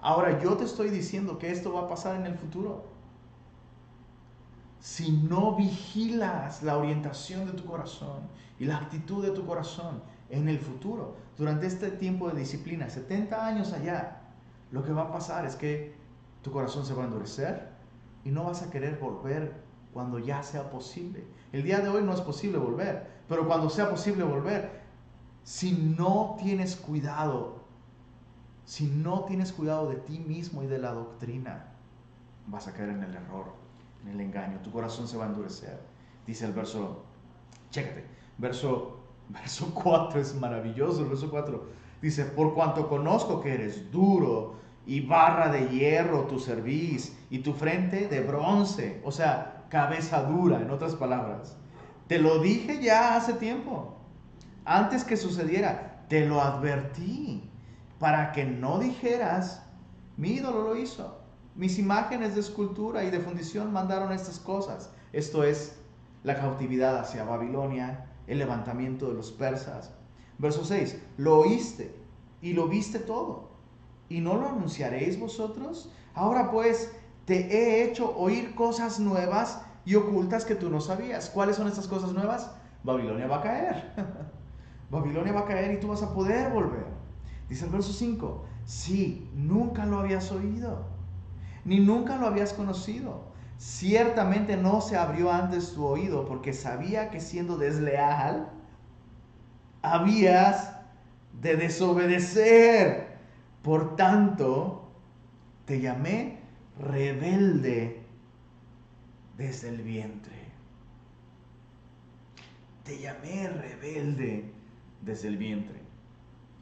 Ahora yo te estoy diciendo que esto va a pasar en el futuro. Si no vigilas la orientación de tu corazón y la actitud de tu corazón en el futuro, durante este tiempo de disciplina, 70 años allá, lo que va a pasar es que tu corazón se va a endurecer y no vas a querer volver cuando ya sea posible. El día de hoy no es posible volver, pero cuando sea posible volver, si no tienes cuidado, si no tienes cuidado de ti mismo y de la doctrina, vas a caer en el error, en el engaño. Tu corazón se va a endurecer. Dice el verso, chécate, verso, verso 4 es maravilloso, el verso 4 dice, por cuanto conozco que eres duro y barra de hierro tu cerviz y tu frente de bronce, o sea, cabeza dura, en otras palabras. Te lo dije ya hace tiempo, antes que sucediera, te lo advertí, para que no dijeras, mi ídolo lo hizo, mis imágenes de escultura y de fundición mandaron estas cosas. Esto es la cautividad hacia Babilonia, el levantamiento de los persas. Verso 6, lo oíste y lo viste todo. ¿Y no lo anunciaréis vosotros? Ahora pues, te he hecho oír cosas nuevas y ocultas que tú no sabías. ¿Cuáles son estas cosas nuevas? Babilonia va a caer. Babilonia va a caer y tú vas a poder volver. Dice el verso 5, sí, nunca lo habías oído, ni nunca lo habías conocido. Ciertamente no se abrió antes tu oído porque sabía que siendo desleal, habías de desobedecer. Por tanto, te llamé rebelde desde el vientre. Te llamé rebelde desde el vientre.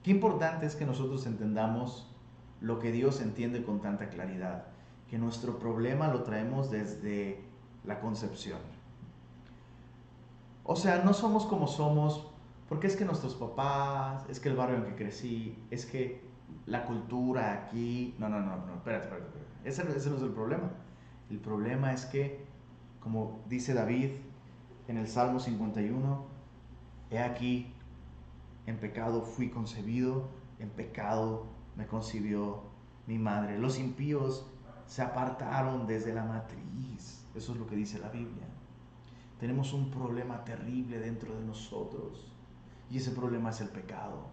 Qué importante es que nosotros entendamos lo que Dios entiende con tanta claridad, que nuestro problema lo traemos desde la concepción. O sea, no somos como somos porque es que nuestros papás, es que el barrio en que crecí, es que la cultura aquí. No, no, no, no, espérate, espérate. espérate. Ese, ese no es el problema. El problema es que, como dice David en el Salmo 51, he aquí, en pecado fui concebido, en pecado me concibió mi madre. Los impíos se apartaron desde la matriz. Eso es lo que dice la Biblia. Tenemos un problema terrible dentro de nosotros y ese problema es el pecado.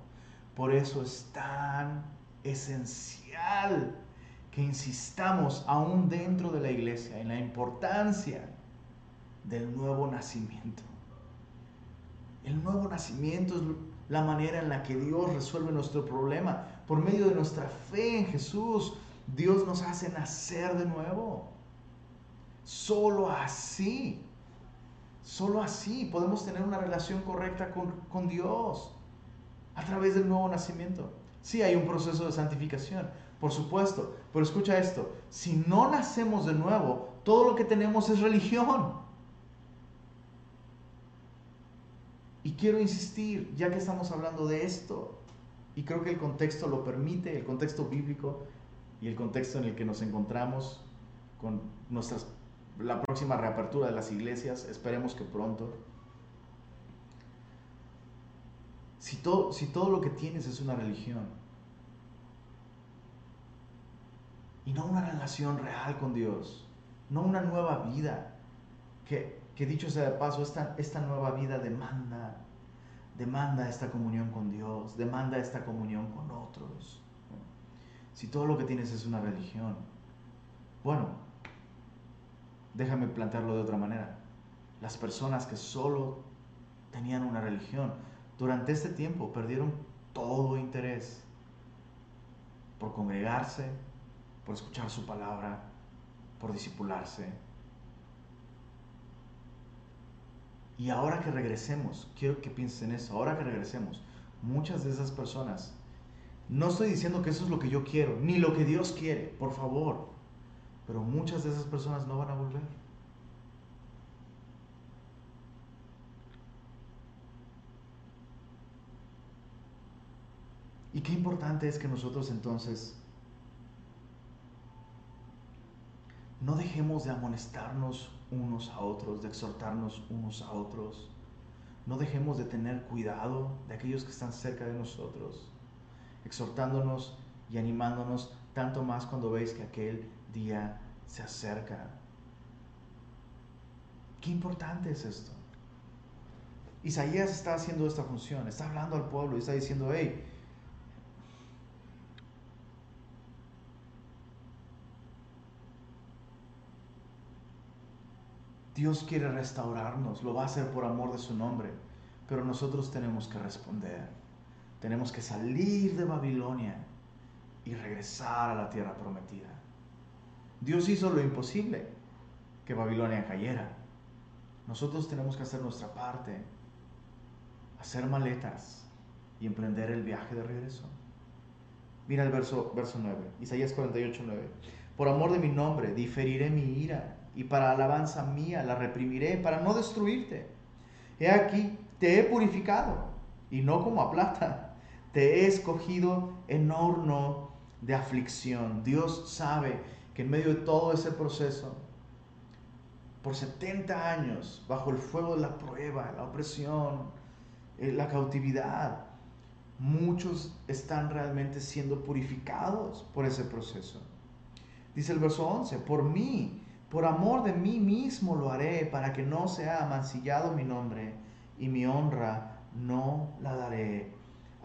Por eso es tan esencial que insistamos aún dentro de la iglesia en la importancia del nuevo nacimiento. El nuevo nacimiento es la manera en la que Dios resuelve nuestro problema. Por medio de nuestra fe en Jesús, Dios nos hace nacer de nuevo. Solo así, solo así podemos tener una relación correcta con, Dios a través del nuevo nacimiento. Sí, hay un proceso de santificación, por supuesto, pero escucha esto, si no nacemos de nuevo, todo lo que tenemos es religión. Y quiero insistir, ya que estamos hablando de esto, y creo que el contexto lo permite, el contexto bíblico y el contexto en el que nos encontramos con nuestras, la próxima reapertura de las iglesias, esperemos que pronto. Si todo, si todo lo que tienes es una religión y no una relación real con Dios, no una nueva vida, que, que dicho sea de paso, esta, esta nueva vida demanda, demanda esta comunión con Dios, demanda esta comunión con otros. Si todo lo que tienes es una religión, bueno, déjame plantearlo de otra manera. Las personas que solo tenían una religión, durante este tiempo perdieron todo interés por congregarse, por escuchar su palabra, por disipularse. Y ahora que regresemos, quiero que pienses en eso, ahora que regresemos, muchas de esas personas, no estoy diciendo que eso es lo que yo quiero, ni lo que Dios quiere, por favor. Pero muchas de esas personas no van a volver. Y qué importante es que nosotros entonces no dejemos de amonestarnos unos a otros, de exhortarnos unos a otros. No dejemos de tener cuidado de aquellos que están cerca de nosotros exhortándonos y animándonos tanto más cuando veis que aquel día se acerca. Qué importante es esto. Isaías está haciendo esta función, está hablando al pueblo y está diciendo, hey, Dios quiere restaurarnos, lo va a hacer por amor de su nombre, pero nosotros tenemos que responder. Tenemos que salir de Babilonia y regresar a la tierra prometida. Dios hizo lo imposible, que Babilonia cayera. Nosotros tenemos que hacer nuestra parte, hacer maletas y emprender el viaje de regreso. Mira el verso, verso 9, Isaías 48, 9. Por amor de mi nombre, diferiré mi ira y para alabanza mía la reprimiré para no destruirte. He aquí, te he purificado y no como a plata, te he escogido en horno de aflicción. Dios sabe que en medio de todo ese proceso, por 70 años, bajo el fuego de la prueba, la opresión, eh, la cautividad, muchos están realmente siendo purificados por ese proceso. Dice el verso 11, por mí por amor de mí mismo lo haré, para que no sea amancillado mi nombre y mi honra no la daré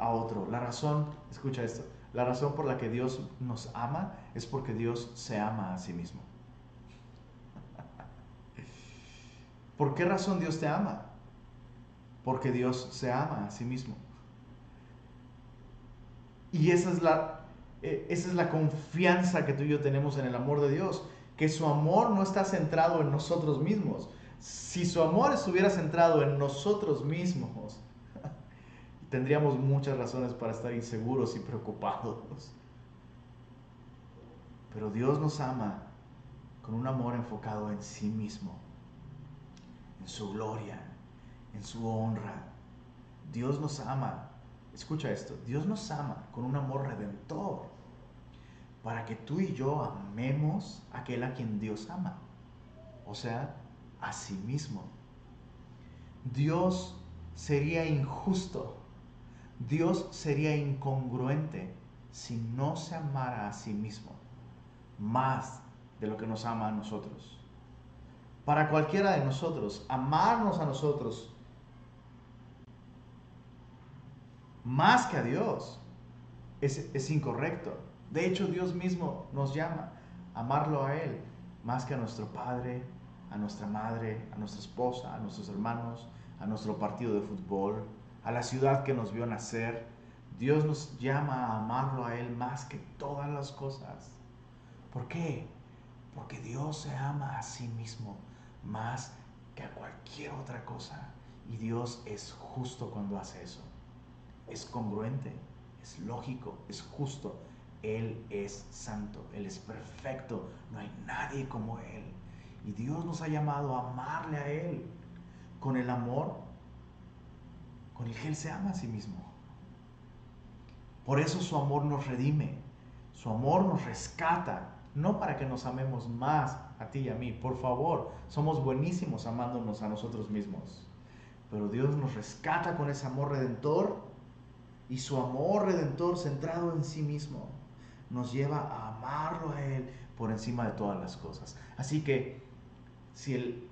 a otro. La razón, escucha esto, la razón por la que Dios nos ama es porque Dios se ama a sí mismo. ¿Por qué razón Dios te ama? Porque Dios se ama a sí mismo. Y esa es la, eh, esa es la confianza que tú y yo tenemos en el amor de Dios que su amor no está centrado en nosotros mismos. Si su amor estuviera centrado en nosotros mismos, tendríamos muchas razones para estar inseguros y preocupados. Pero Dios nos ama con un amor enfocado en sí mismo, en su gloria, en su honra. Dios nos ama, escucha esto, Dios nos ama con un amor redentor para que tú y yo amemos a aquel a quien Dios ama, o sea, a sí mismo. Dios sería injusto, Dios sería incongruente si no se amara a sí mismo más de lo que nos ama a nosotros. Para cualquiera de nosotros, amarnos a nosotros más que a Dios es, incorrecto. De hecho, Dios mismo nos llama a amarlo a Él más que a nuestro padre, a nuestra madre, a nuestra esposa, a nuestros hermanos, a nuestro partido de fútbol, a la ciudad que nos vio nacer. Dios nos llama a amarlo a Él más que todas las cosas. ¿Por qué? Porque Dios se ama a sí mismo más que a cualquier otra cosa. Y Dios es justo cuando hace eso. Es congruente, es lógico, es justo él es santo, Él es perfecto, no hay nadie como Él. Y Dios nos ha llamado a amarle a Él con el amor con el que se ama a sí mismo. Por eso su amor nos redime, su amor nos rescata, no para que nos amemos más a ti y a mí, por favor, somos buenísimos amándonos a nosotros mismos. Pero Dios nos rescata con ese amor redentor y su amor redentor centrado en sí mismo nos lleva a amarlo a Él por encima de todas las cosas. Así que si, el,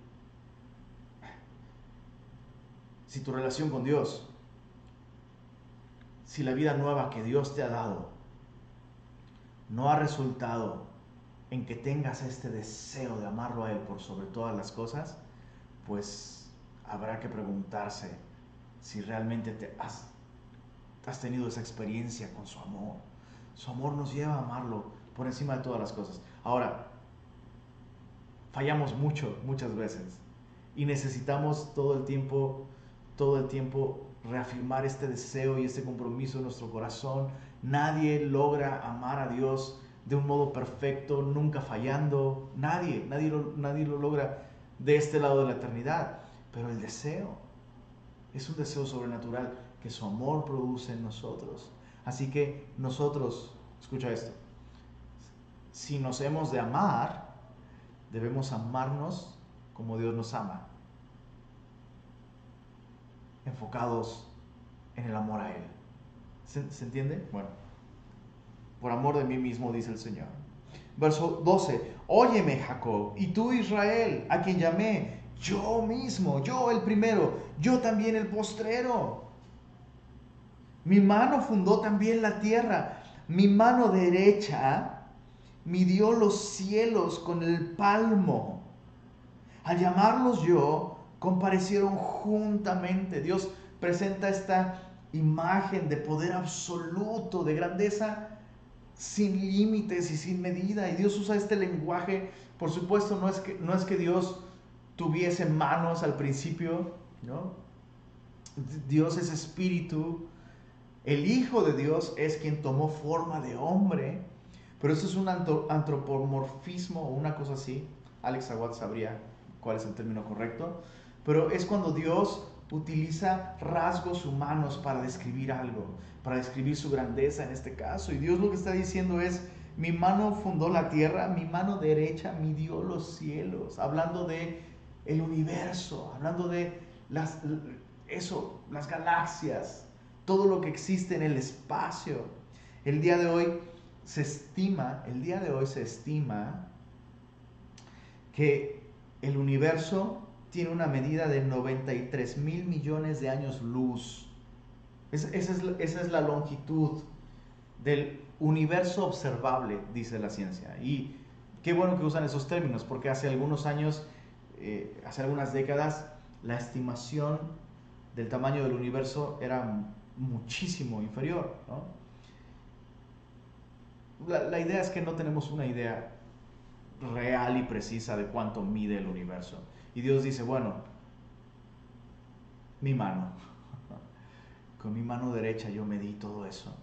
si tu relación con Dios, si la vida nueva que Dios te ha dado no ha resultado en que tengas este deseo de amarlo a Él por sobre todas las cosas, pues habrá que preguntarse si realmente te has, has tenido esa experiencia con su amor su amor nos lleva a amarlo por encima de todas las cosas. Ahora, fallamos mucho, muchas veces. Y necesitamos todo el tiempo, todo el tiempo reafirmar este deseo y este compromiso en nuestro corazón. Nadie logra amar a Dios de un modo perfecto, nunca fallando. Nadie, nadie lo, nadie lo logra de este lado de la eternidad. Pero el deseo es un deseo sobrenatural que su amor produce en nosotros. Así que nosotros, escucha esto, si nos hemos de amar, debemos amarnos como Dios nos ama, enfocados en el amor a Él. ¿Se, ¿se entiende? Bueno, por amor de mí mismo, dice el Señor. Verso 12, óyeme Jacob, y tú Israel, a quien llamé, yo mismo, yo el primero, yo también el postrero. Mi mano fundó también la tierra, mi mano derecha midió los cielos con el palmo. Al llamarlos yo, comparecieron juntamente. Dios presenta esta imagen de poder absoluto, de grandeza sin límites y sin medida. Y Dios usa este lenguaje, por supuesto, no es que, no es que Dios tuviese manos al principio, ¿no? Dios es espíritu. El Hijo de Dios es quien tomó forma de hombre. Pero esto es un antropomorfismo o una cosa así. Alex Aguad sabría cuál es el término correcto. Pero es cuando Dios utiliza rasgos humanos para describir algo, para describir su grandeza en este caso. Y Dios lo que está diciendo es, mi mano fundó la tierra, mi mano derecha midió los cielos, hablando de el universo, hablando de las, eso, las galaxias, todo lo que existe en el espacio. El día de hoy se estima, el día de hoy se estima que el universo tiene una medida de 93 mil millones de años luz. esa, es, la longitud del universo observable, dice la ciencia. Y qué bueno que usan esos términos, porque hace algunos años, eh, hace algunas décadas, la estimación del tamaño del universo era muchísimo inferior. la idea es que no tenemos una idea real y precisa de cuánto mide el universo. Y Dios dice, bueno, mi mano, con mi mano derecha yo medí todo eso.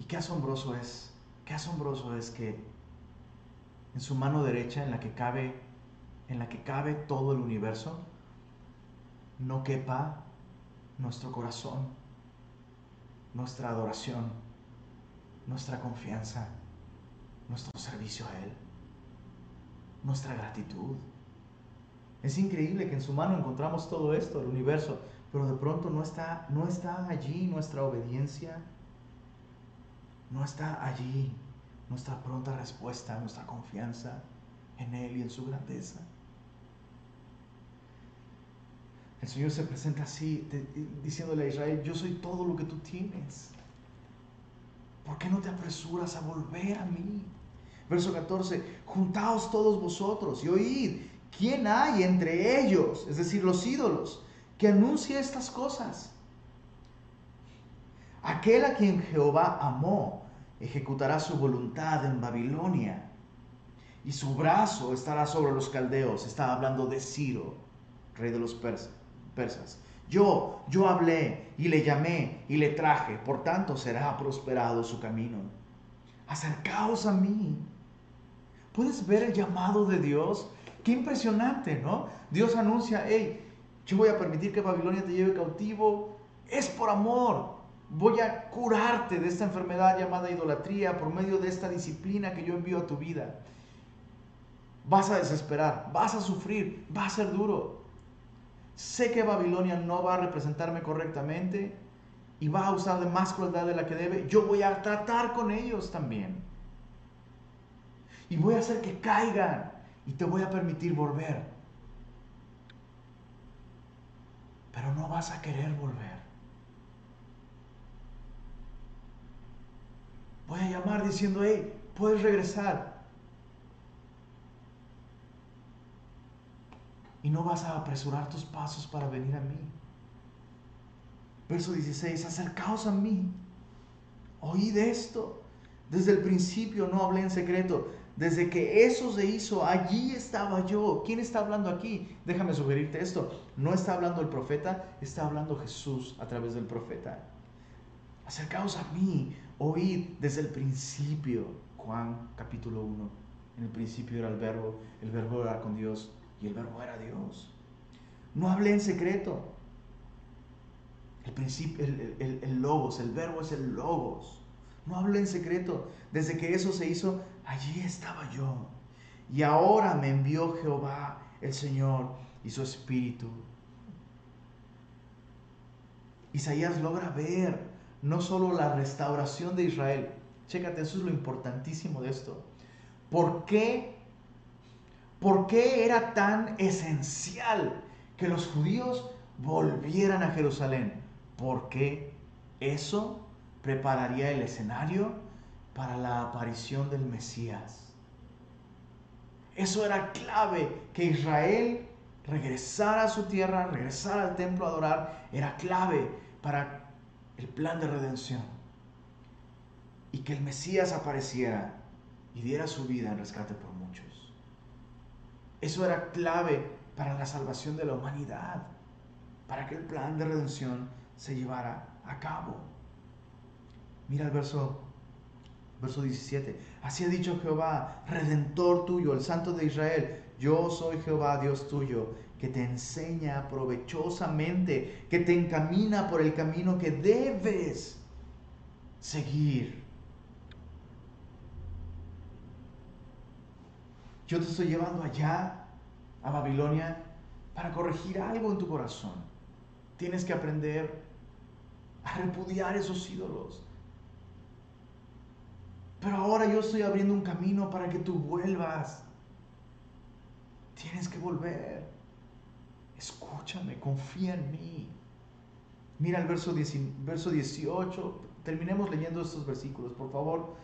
Y qué asombroso es, qué asombroso es que en su mano derecha, en la que cabe, en la que cabe todo el universo, no quepa nuestro corazón, nuestra adoración, nuestra confianza nuestro servicio a Él, nuestra gratitud. Es increíble que en su mano encontramos todo esto, el universo, pero de pronto no está, no está allí nuestra obediencia, no está allí nuestra pronta respuesta, nuestra confianza en Él y en su grandeza. El Señor se presenta así, diciéndole a Israel, yo soy todo lo que tú tienes. ¿Por qué no te apresuras a volver a mí? Verso 14, juntaos todos vosotros y oíd, ¿quién hay entre ellos, es decir, los ídolos, que anuncie estas cosas? Aquel a quien Jehová amó ejecutará su voluntad en Babilonia y su brazo estará sobre los caldeos. Está hablando de Ciro, rey de los persas. Yo, yo hablé y le llamé y le traje, por tanto será prosperado su camino. Acercaos a mí ¿Puedes ver el llamado de Dios? Qué impresionante, ¿no? Dios anuncia, hey, yo voy a permitir que Babilonia te lleve cautivo. Es por amor. Voy a curarte de esta enfermedad llamada idolatría por medio de esta disciplina que yo envío a tu vida. Vas a desesperar, vas a sufrir, va a ser duro. Sé que Babilonia no va a representarme correctamente y va a usar de más crueldad de la que debe. Yo voy a tratar con ellos también y voy a hacer que caigan y te voy a permitir volver. Pero no vas a querer volver. Voy a llamar diciendo, hey, puedes regresar. Y no vas a apresurar tus pasos para venir a mí. Verso 16, acercaos a mí. Oíd esto. Desde el principio no hablé en secreto. Desde que eso se hizo, allí estaba yo. ¿Quién está hablando aquí? Déjame sugerirte esto. No está hablando el profeta, está hablando Jesús a través del profeta. Acercaos a mí, oíd desde el principio. Juan capítulo 1. En el principio era el verbo, el verbo era con Dios y el verbo era Dios. No hablé en secreto. El, principio, el, el, logos, el verbo es el logos. No hablé en secreto. Desde que eso se hizo, allí estaba yo. Y ahora me envió Jehová, el Señor, y su Espíritu. Isaías logra ver no solo la restauración de Israel. Chécate, eso es lo importantísimo de esto. ¿Por qué? ¿Por qué era tan esencial que los judíos volvieran a Jerusalén? Porque eso prepararía el escenario para la aparición del Mesías. Eso era clave, que Israel regresara a su tierra, regresara al templo a adorar, era clave para el plan de redención. Y que el Mesías apareciera y diera su vida en rescate por muchos. Eso era clave para la salvación de la humanidad, para que el plan de redención se llevara a cabo. Mira el verso, verso 17. Así ha dicho Jehová, redentor tuyo, el santo de Israel. Yo soy Jehová, Dios tuyo, que te enseña provechosamente, que te encamina por el camino que debes seguir. Yo te estoy llevando allá, a Babilonia, para corregir algo en tu corazón. Tienes que aprender a repudiar esos ídolos. Pero ahora yo estoy abriendo un camino para que tú vuelvas. Tienes que volver. Escúchame, confía en mí. Mira el verso, verso 18. Terminemos leyendo estos versículos, por favor.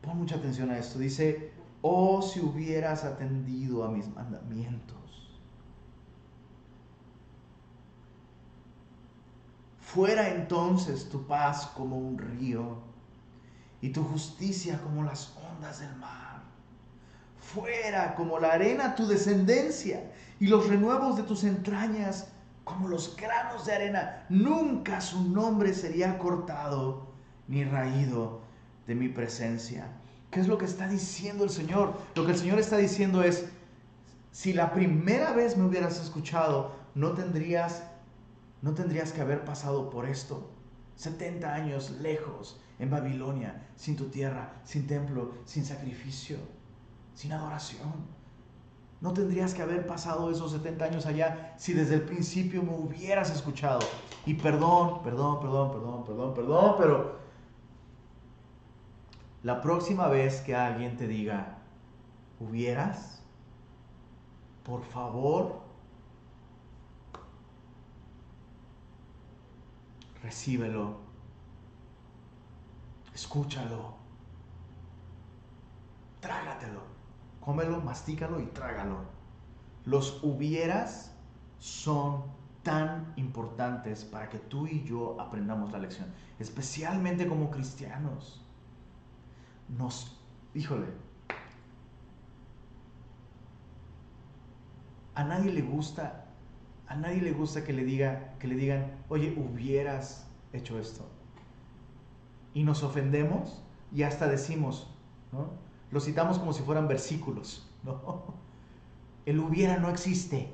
Pon mucha atención a esto. Dice, oh si hubieras atendido a mis mandamientos. Fuera entonces tu paz como un río y tu justicia como las ondas del mar. Fuera como la arena tu descendencia y los renuevos de tus entrañas como los granos de arena. Nunca su nombre sería cortado ni raído de mi presencia. ¿Qué es lo que está diciendo el Señor? Lo que el Señor está diciendo es, si la primera vez me hubieras escuchado, no tendrías, no tendrías que haber pasado por esto. 70 años lejos en Babilonia, sin tu tierra, sin templo, sin sacrificio, sin adoración. No tendrías que haber pasado esos 70 años allá si desde el principio me hubieras escuchado. Y perdón, perdón, perdón, perdón, perdón, perdón, pero la próxima vez que alguien te diga, hubieras, por favor, recíbelo, escúchalo, trágatelo, cómelo, mastícalo y trágalo. Los hubieras son tan importantes para que tú y yo aprendamos la lección, especialmente como cristianos. Nos, híjole, a nadie le gusta, a nadie le gusta que le diga, que le digan, oye, hubieras hecho esto. Y nos ofendemos y hasta decimos, ¿no? Lo citamos como si fueran versículos, ¿no? El hubiera no existe.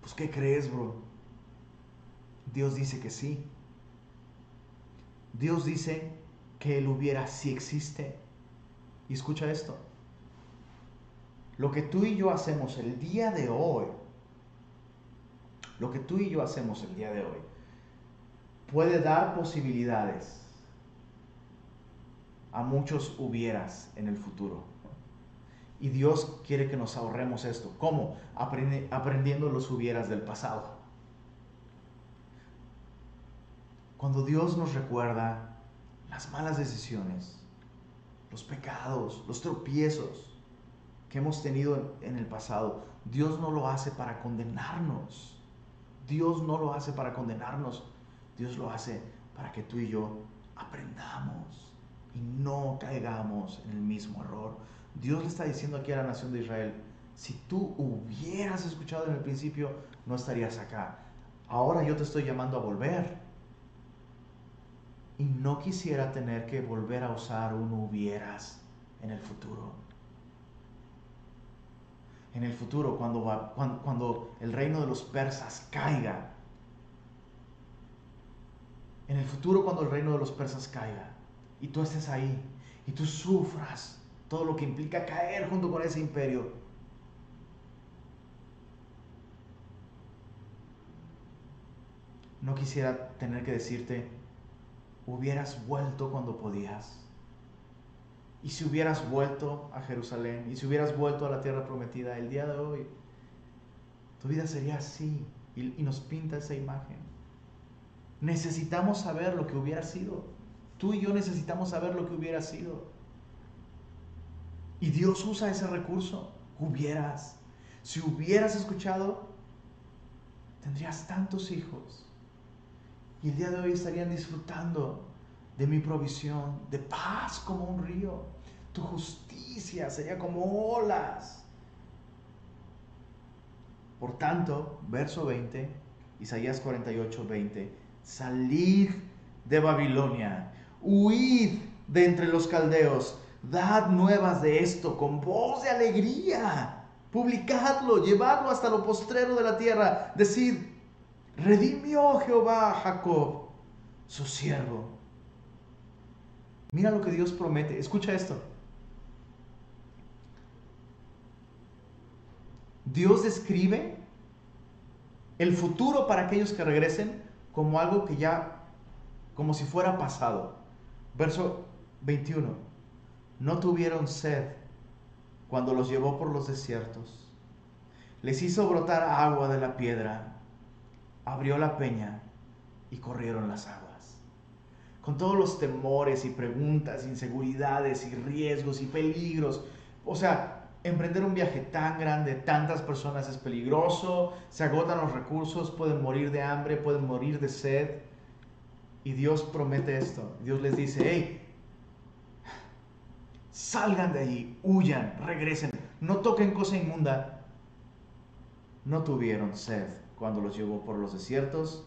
Pues, ¿qué crees, bro? Dios dice que sí. Dios dice que Él hubiera si existe. Y escucha esto. Lo que tú y yo hacemos el día de hoy, lo que tú y yo hacemos el día de hoy, puede dar posibilidades a muchos hubieras en el futuro. Y Dios quiere que nos ahorremos esto. ¿Cómo? aprendiendo los hubieras del pasado. Cuando Dios nos recuerda las malas decisiones, los pecados, los tropiezos hemos tenido en el pasado, Dios no lo hace para condenarnos. Dios no lo hace para condenarnos. Dios lo hace para que tú y yo aprendamos y no caigamos en el mismo error. Dios le está diciendo aquí a la nación de Israel, si tú hubieras escuchado en el principio, no estarías acá. Ahora yo te estoy llamando a volver y no quisiera tener que volver a usar un hubieras en el futuro. En el futuro, cuando, cuando, cuando el reino de los persas caiga, en el futuro cuando el reino de los persas caiga y tú estés ahí y tú sufras todo lo que implica caer junto con ese imperio, no quisiera tener que decirte, hubieras vuelto cuando podías. Y si hubieras vuelto a Jerusalén, y si hubieras vuelto a la tierra prometida el día de hoy, tu vida sería así. Y, nos pinta esa imagen. Necesitamos saber lo que hubiera sido. Tú y yo necesitamos saber lo que hubiera sido. Y Dios usa ese recurso. Hubieras. Si hubieras escuchado, tendrías tantos hijos. Y el día de hoy estarían disfrutando de mi provisión, de paz como un río. Tu justicia sería como olas. Por tanto, verso 20, Isaías 48, 20, salid de Babilonia, huid de entre los caldeos, dad nuevas de esto con voz de alegría, publicadlo, llevadlo hasta lo postrero de la tierra, decid, redimió Jehová a Jacob, su siervo. Mira lo que Dios promete, escucha esto. Dios describe el futuro para aquellos que regresen como algo que ya, como si fuera pasado. Verso 21. No tuvieron sed cuando los llevó por los desiertos. Les hizo brotar agua de la piedra, abrió la peña y corrieron las aguas. Con todos los temores y preguntas, inseguridades y riesgos y peligros. O sea, emprender un viaje tan grande, tantas personas es peligroso, se agotan los recursos, pueden morir de hambre, pueden morir de sed. Y Dios promete esto. Dios les dice, hey, salgan de allí, huyan, regresen, no toquen cosa inmunda. No tuvieron sed cuando los llevó por los desiertos,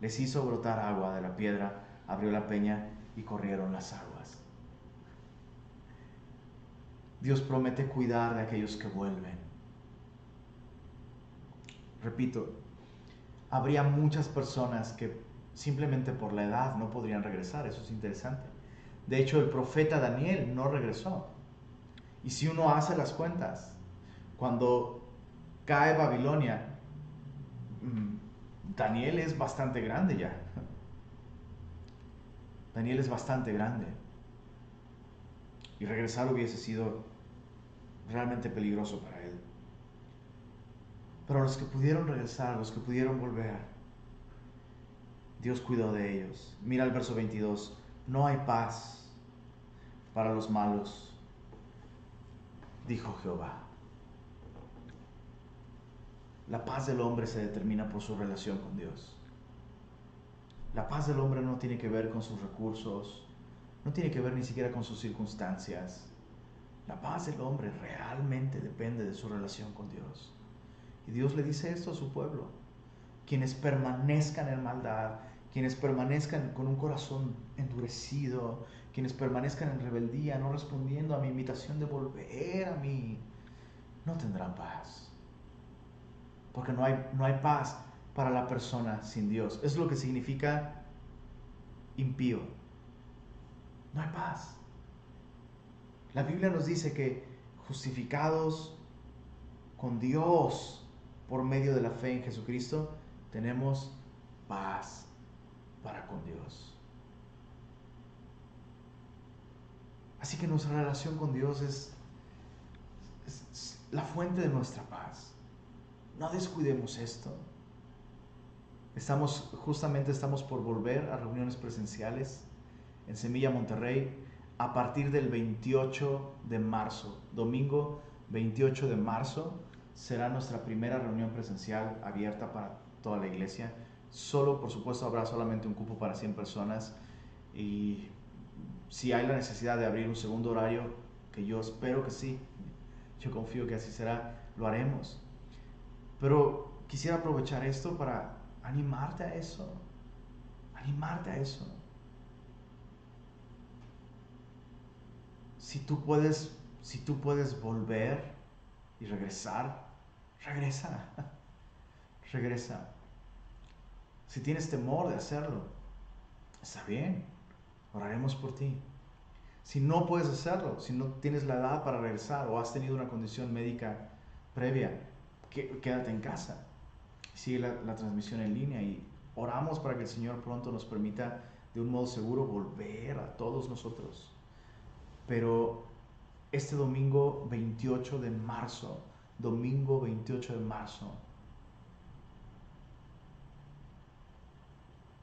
les hizo brotar agua de la piedra, abrió la peña y corrieron las aguas. Dios promete cuidar de aquellos que vuelven. Repito, habría muchas personas que simplemente por la edad no podrían regresar, eso es interesante. De hecho, el profeta Daniel no regresó. Y si uno hace las cuentas, cuando cae Babilonia, mm, Daniel es bastante grande ya. Daniel es bastante grande. Y regresar hubiese sido realmente peligroso para él. Pero los que pudieron regresar, los que pudieron volver, Dios cuidó de ellos. Mira el verso 22. No hay paz para los malos, dijo Jehová. La paz del hombre se determina por su relación con Dios. La paz del hombre no tiene que ver con sus recursos, no tiene que ver ni siquiera con sus circunstancias. La paz del hombre realmente depende de su relación con Dios. Y Dios le dice esto a su pueblo. Quienes permanezcan en maldad, quienes permanezcan con un corazón endurecido, quienes permanezcan en rebeldía, no respondiendo a mi invitación de volver a mí, no tendrán paz. Porque no hay, no hay paz para la persona sin Dios. Es lo que significa impío no hay paz. La Biblia nos dice que justificados con Dios por medio de la fe en Jesucristo, tenemos paz para con Dios. Así que nuestra relación con Dios es, la fuente de nuestra paz. No descuidemos esto. Estamos, justamente estamos por volver a reuniones presenciales en Semilla Monterrey a partir del 28 de marzo. Domingo 28 de marzo será nuestra primera reunión presencial abierta para toda la iglesia. Solo, por supuesto, habrá solamente un cupo para 100 personas y si hay la necesidad de abrir un segundo horario, que yo espero que sí, yo confío que así será, lo haremos. Pero quisiera aprovechar esto para animarte a eso, animarte a eso. Si tú puedes, si tú puedes volver y regresar regresa, regresa. Si tienes temor de hacerlo, está bien, oraremos por ti. Si no puedes hacerlo, si no tienes la edad para regresar o has tenido una condición médica previa, quédate en casa. Sigue la, la transmisión en línea y oramos para que el Señor pronto nos permita de un modo seguro volver a todos nosotros. Pero este domingo 28 de marzo, domingo 28 de marzo,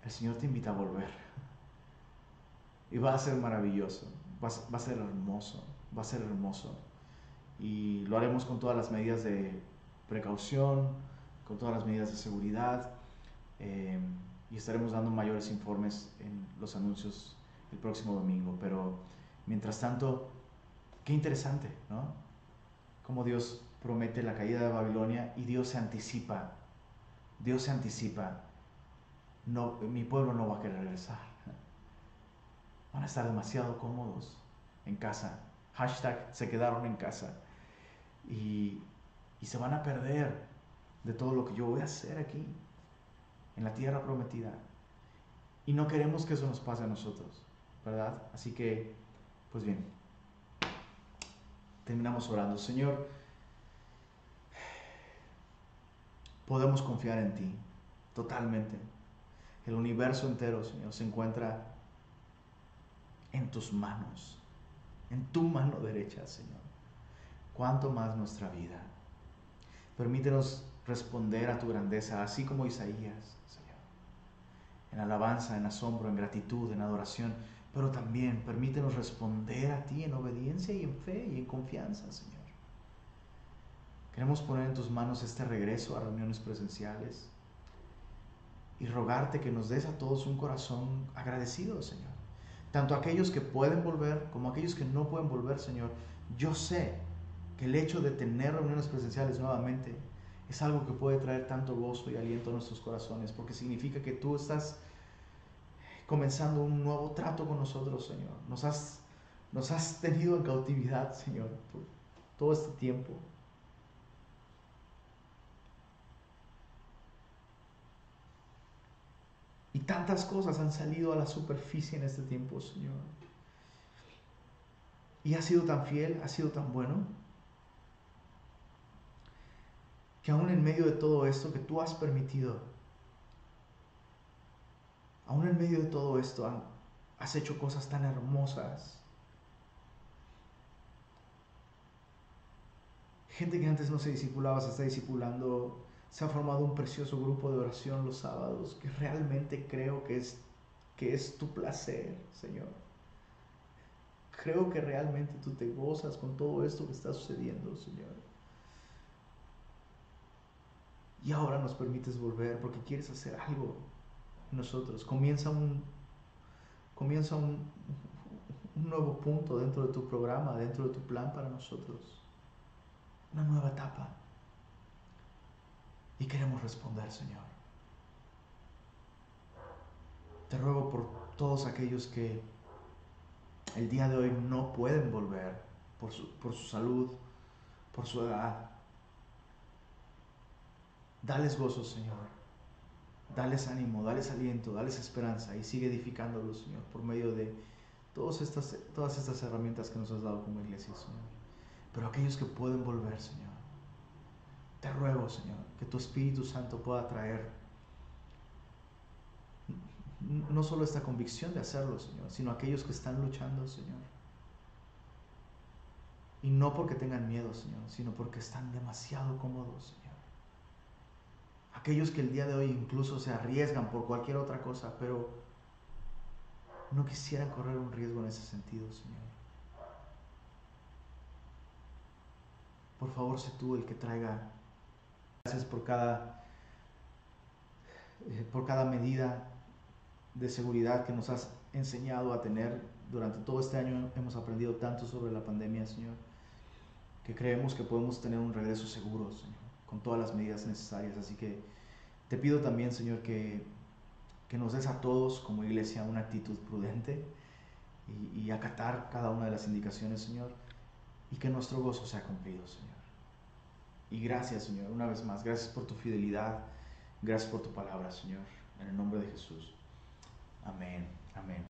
el Señor te invita a volver. Y va a ser maravilloso, va, a ser hermoso, va a ser hermoso. Y lo haremos con todas las medidas de precaución, con todas las medidas de seguridad. Eh, y estaremos dando mayores informes en los anuncios el próximo domingo. Pero mientras tanto, qué interesante, ¿no? Cómo Dios promete la caída de Babilonia y Dios se anticipa. Dios se anticipa no, mi pueblo no va a querer regresar. Van a estar demasiado cómodos en casa. Hashtag se quedaron en casa. Y, y se van a perder de todo lo que yo voy a hacer aquí, en la tierra prometida. Y no queremos que eso nos pase a nosotros, ¿verdad? Así que, pues bien, terminamos orando. Señor, podemos confiar en ti, totalmente. El universo entero, Señor, se encuentra en tus manos, en tu mano derecha, Señor. Cuanto más nuestra vida. Permítenos responder a tu grandeza, así como Isaías, Señor. En alabanza, en asombro, en gratitud, en adoración. Pero también permítenos responder a ti en obediencia y en fe y en confianza, Señor. Queremos poner en tus manos este regreso a reuniones presenciales y rogarte que nos des a todos un corazón agradecido, Señor. Tanto aquellos que pueden volver como aquellos que no pueden volver, Señor. Yo sé que el hecho de tener reuniones presenciales nuevamente es algo que puede traer tanto gozo y aliento a nuestros corazones, porque significa que tú estás comenzando un nuevo trato con nosotros, Señor. Nos has, nos has tenido en cautividad, Señor, por todo este tiempo. Y tantas cosas han salido a la superficie en este tiempo, Señor. Y ha sido tan fiel, ha sido tan bueno, que aún en medio de todo esto que tú has permitido, aún en medio de todo esto has hecho cosas tan hermosas. Gente que antes no se discipulaba se está discipulando se ha formado un precioso grupo de oración los sábados que realmente creo que es, que es tu placer, Señor. Creo que realmente tú te gozas con todo esto que está sucediendo, Señor. Y ahora nos permites volver porque quieres hacer algo nosotros. Comienza un, comienza un, nuevo punto dentro de tu programa, dentro de tu plan para nosotros. Una nueva etapa. Y queremos responder, Señor. Te ruego por todos aquellos que el día de hoy no pueden volver por su, por su salud, por su edad. Dales gozo, Señor. Dales ánimo, dales aliento, dales esperanza y sigue edificándolos, Señor, por medio de todas estas, todas estas herramientas que nos has dado como iglesia, Señor. Pero aquellos que pueden volver, Señor, te ruego, Señor, que tu Espíritu Santo pueda traer no solo esta convicción de hacerlo, Señor, sino aquellos que están luchando, Señor. Y no porque tengan miedo, Señor, sino porque están demasiado cómodos, Señor. Aquellos que el día de hoy incluso se arriesgan por cualquier otra cosa, pero no quisieran correr un riesgo en ese sentido, Señor. Por favor, sé tú el que traiga Gracias por cada, eh, por cada medida de seguridad que nos has enseñado a tener. Durante todo este año hemos aprendido tanto sobre la pandemia, Señor, que creemos que podemos tener un regreso seguro, Señor, con todas las medidas necesarias. Así que te pido también, Señor, que, que nos des a todos como iglesia una actitud prudente y, y acatar cada una de las indicaciones, Señor, y que nuestro gozo sea cumplido, Señor Y gracias, Señor, una vez más. Gracias por tu fidelidad. Gracias por tu palabra, Señor. En el nombre de Jesús. Amén. Amén.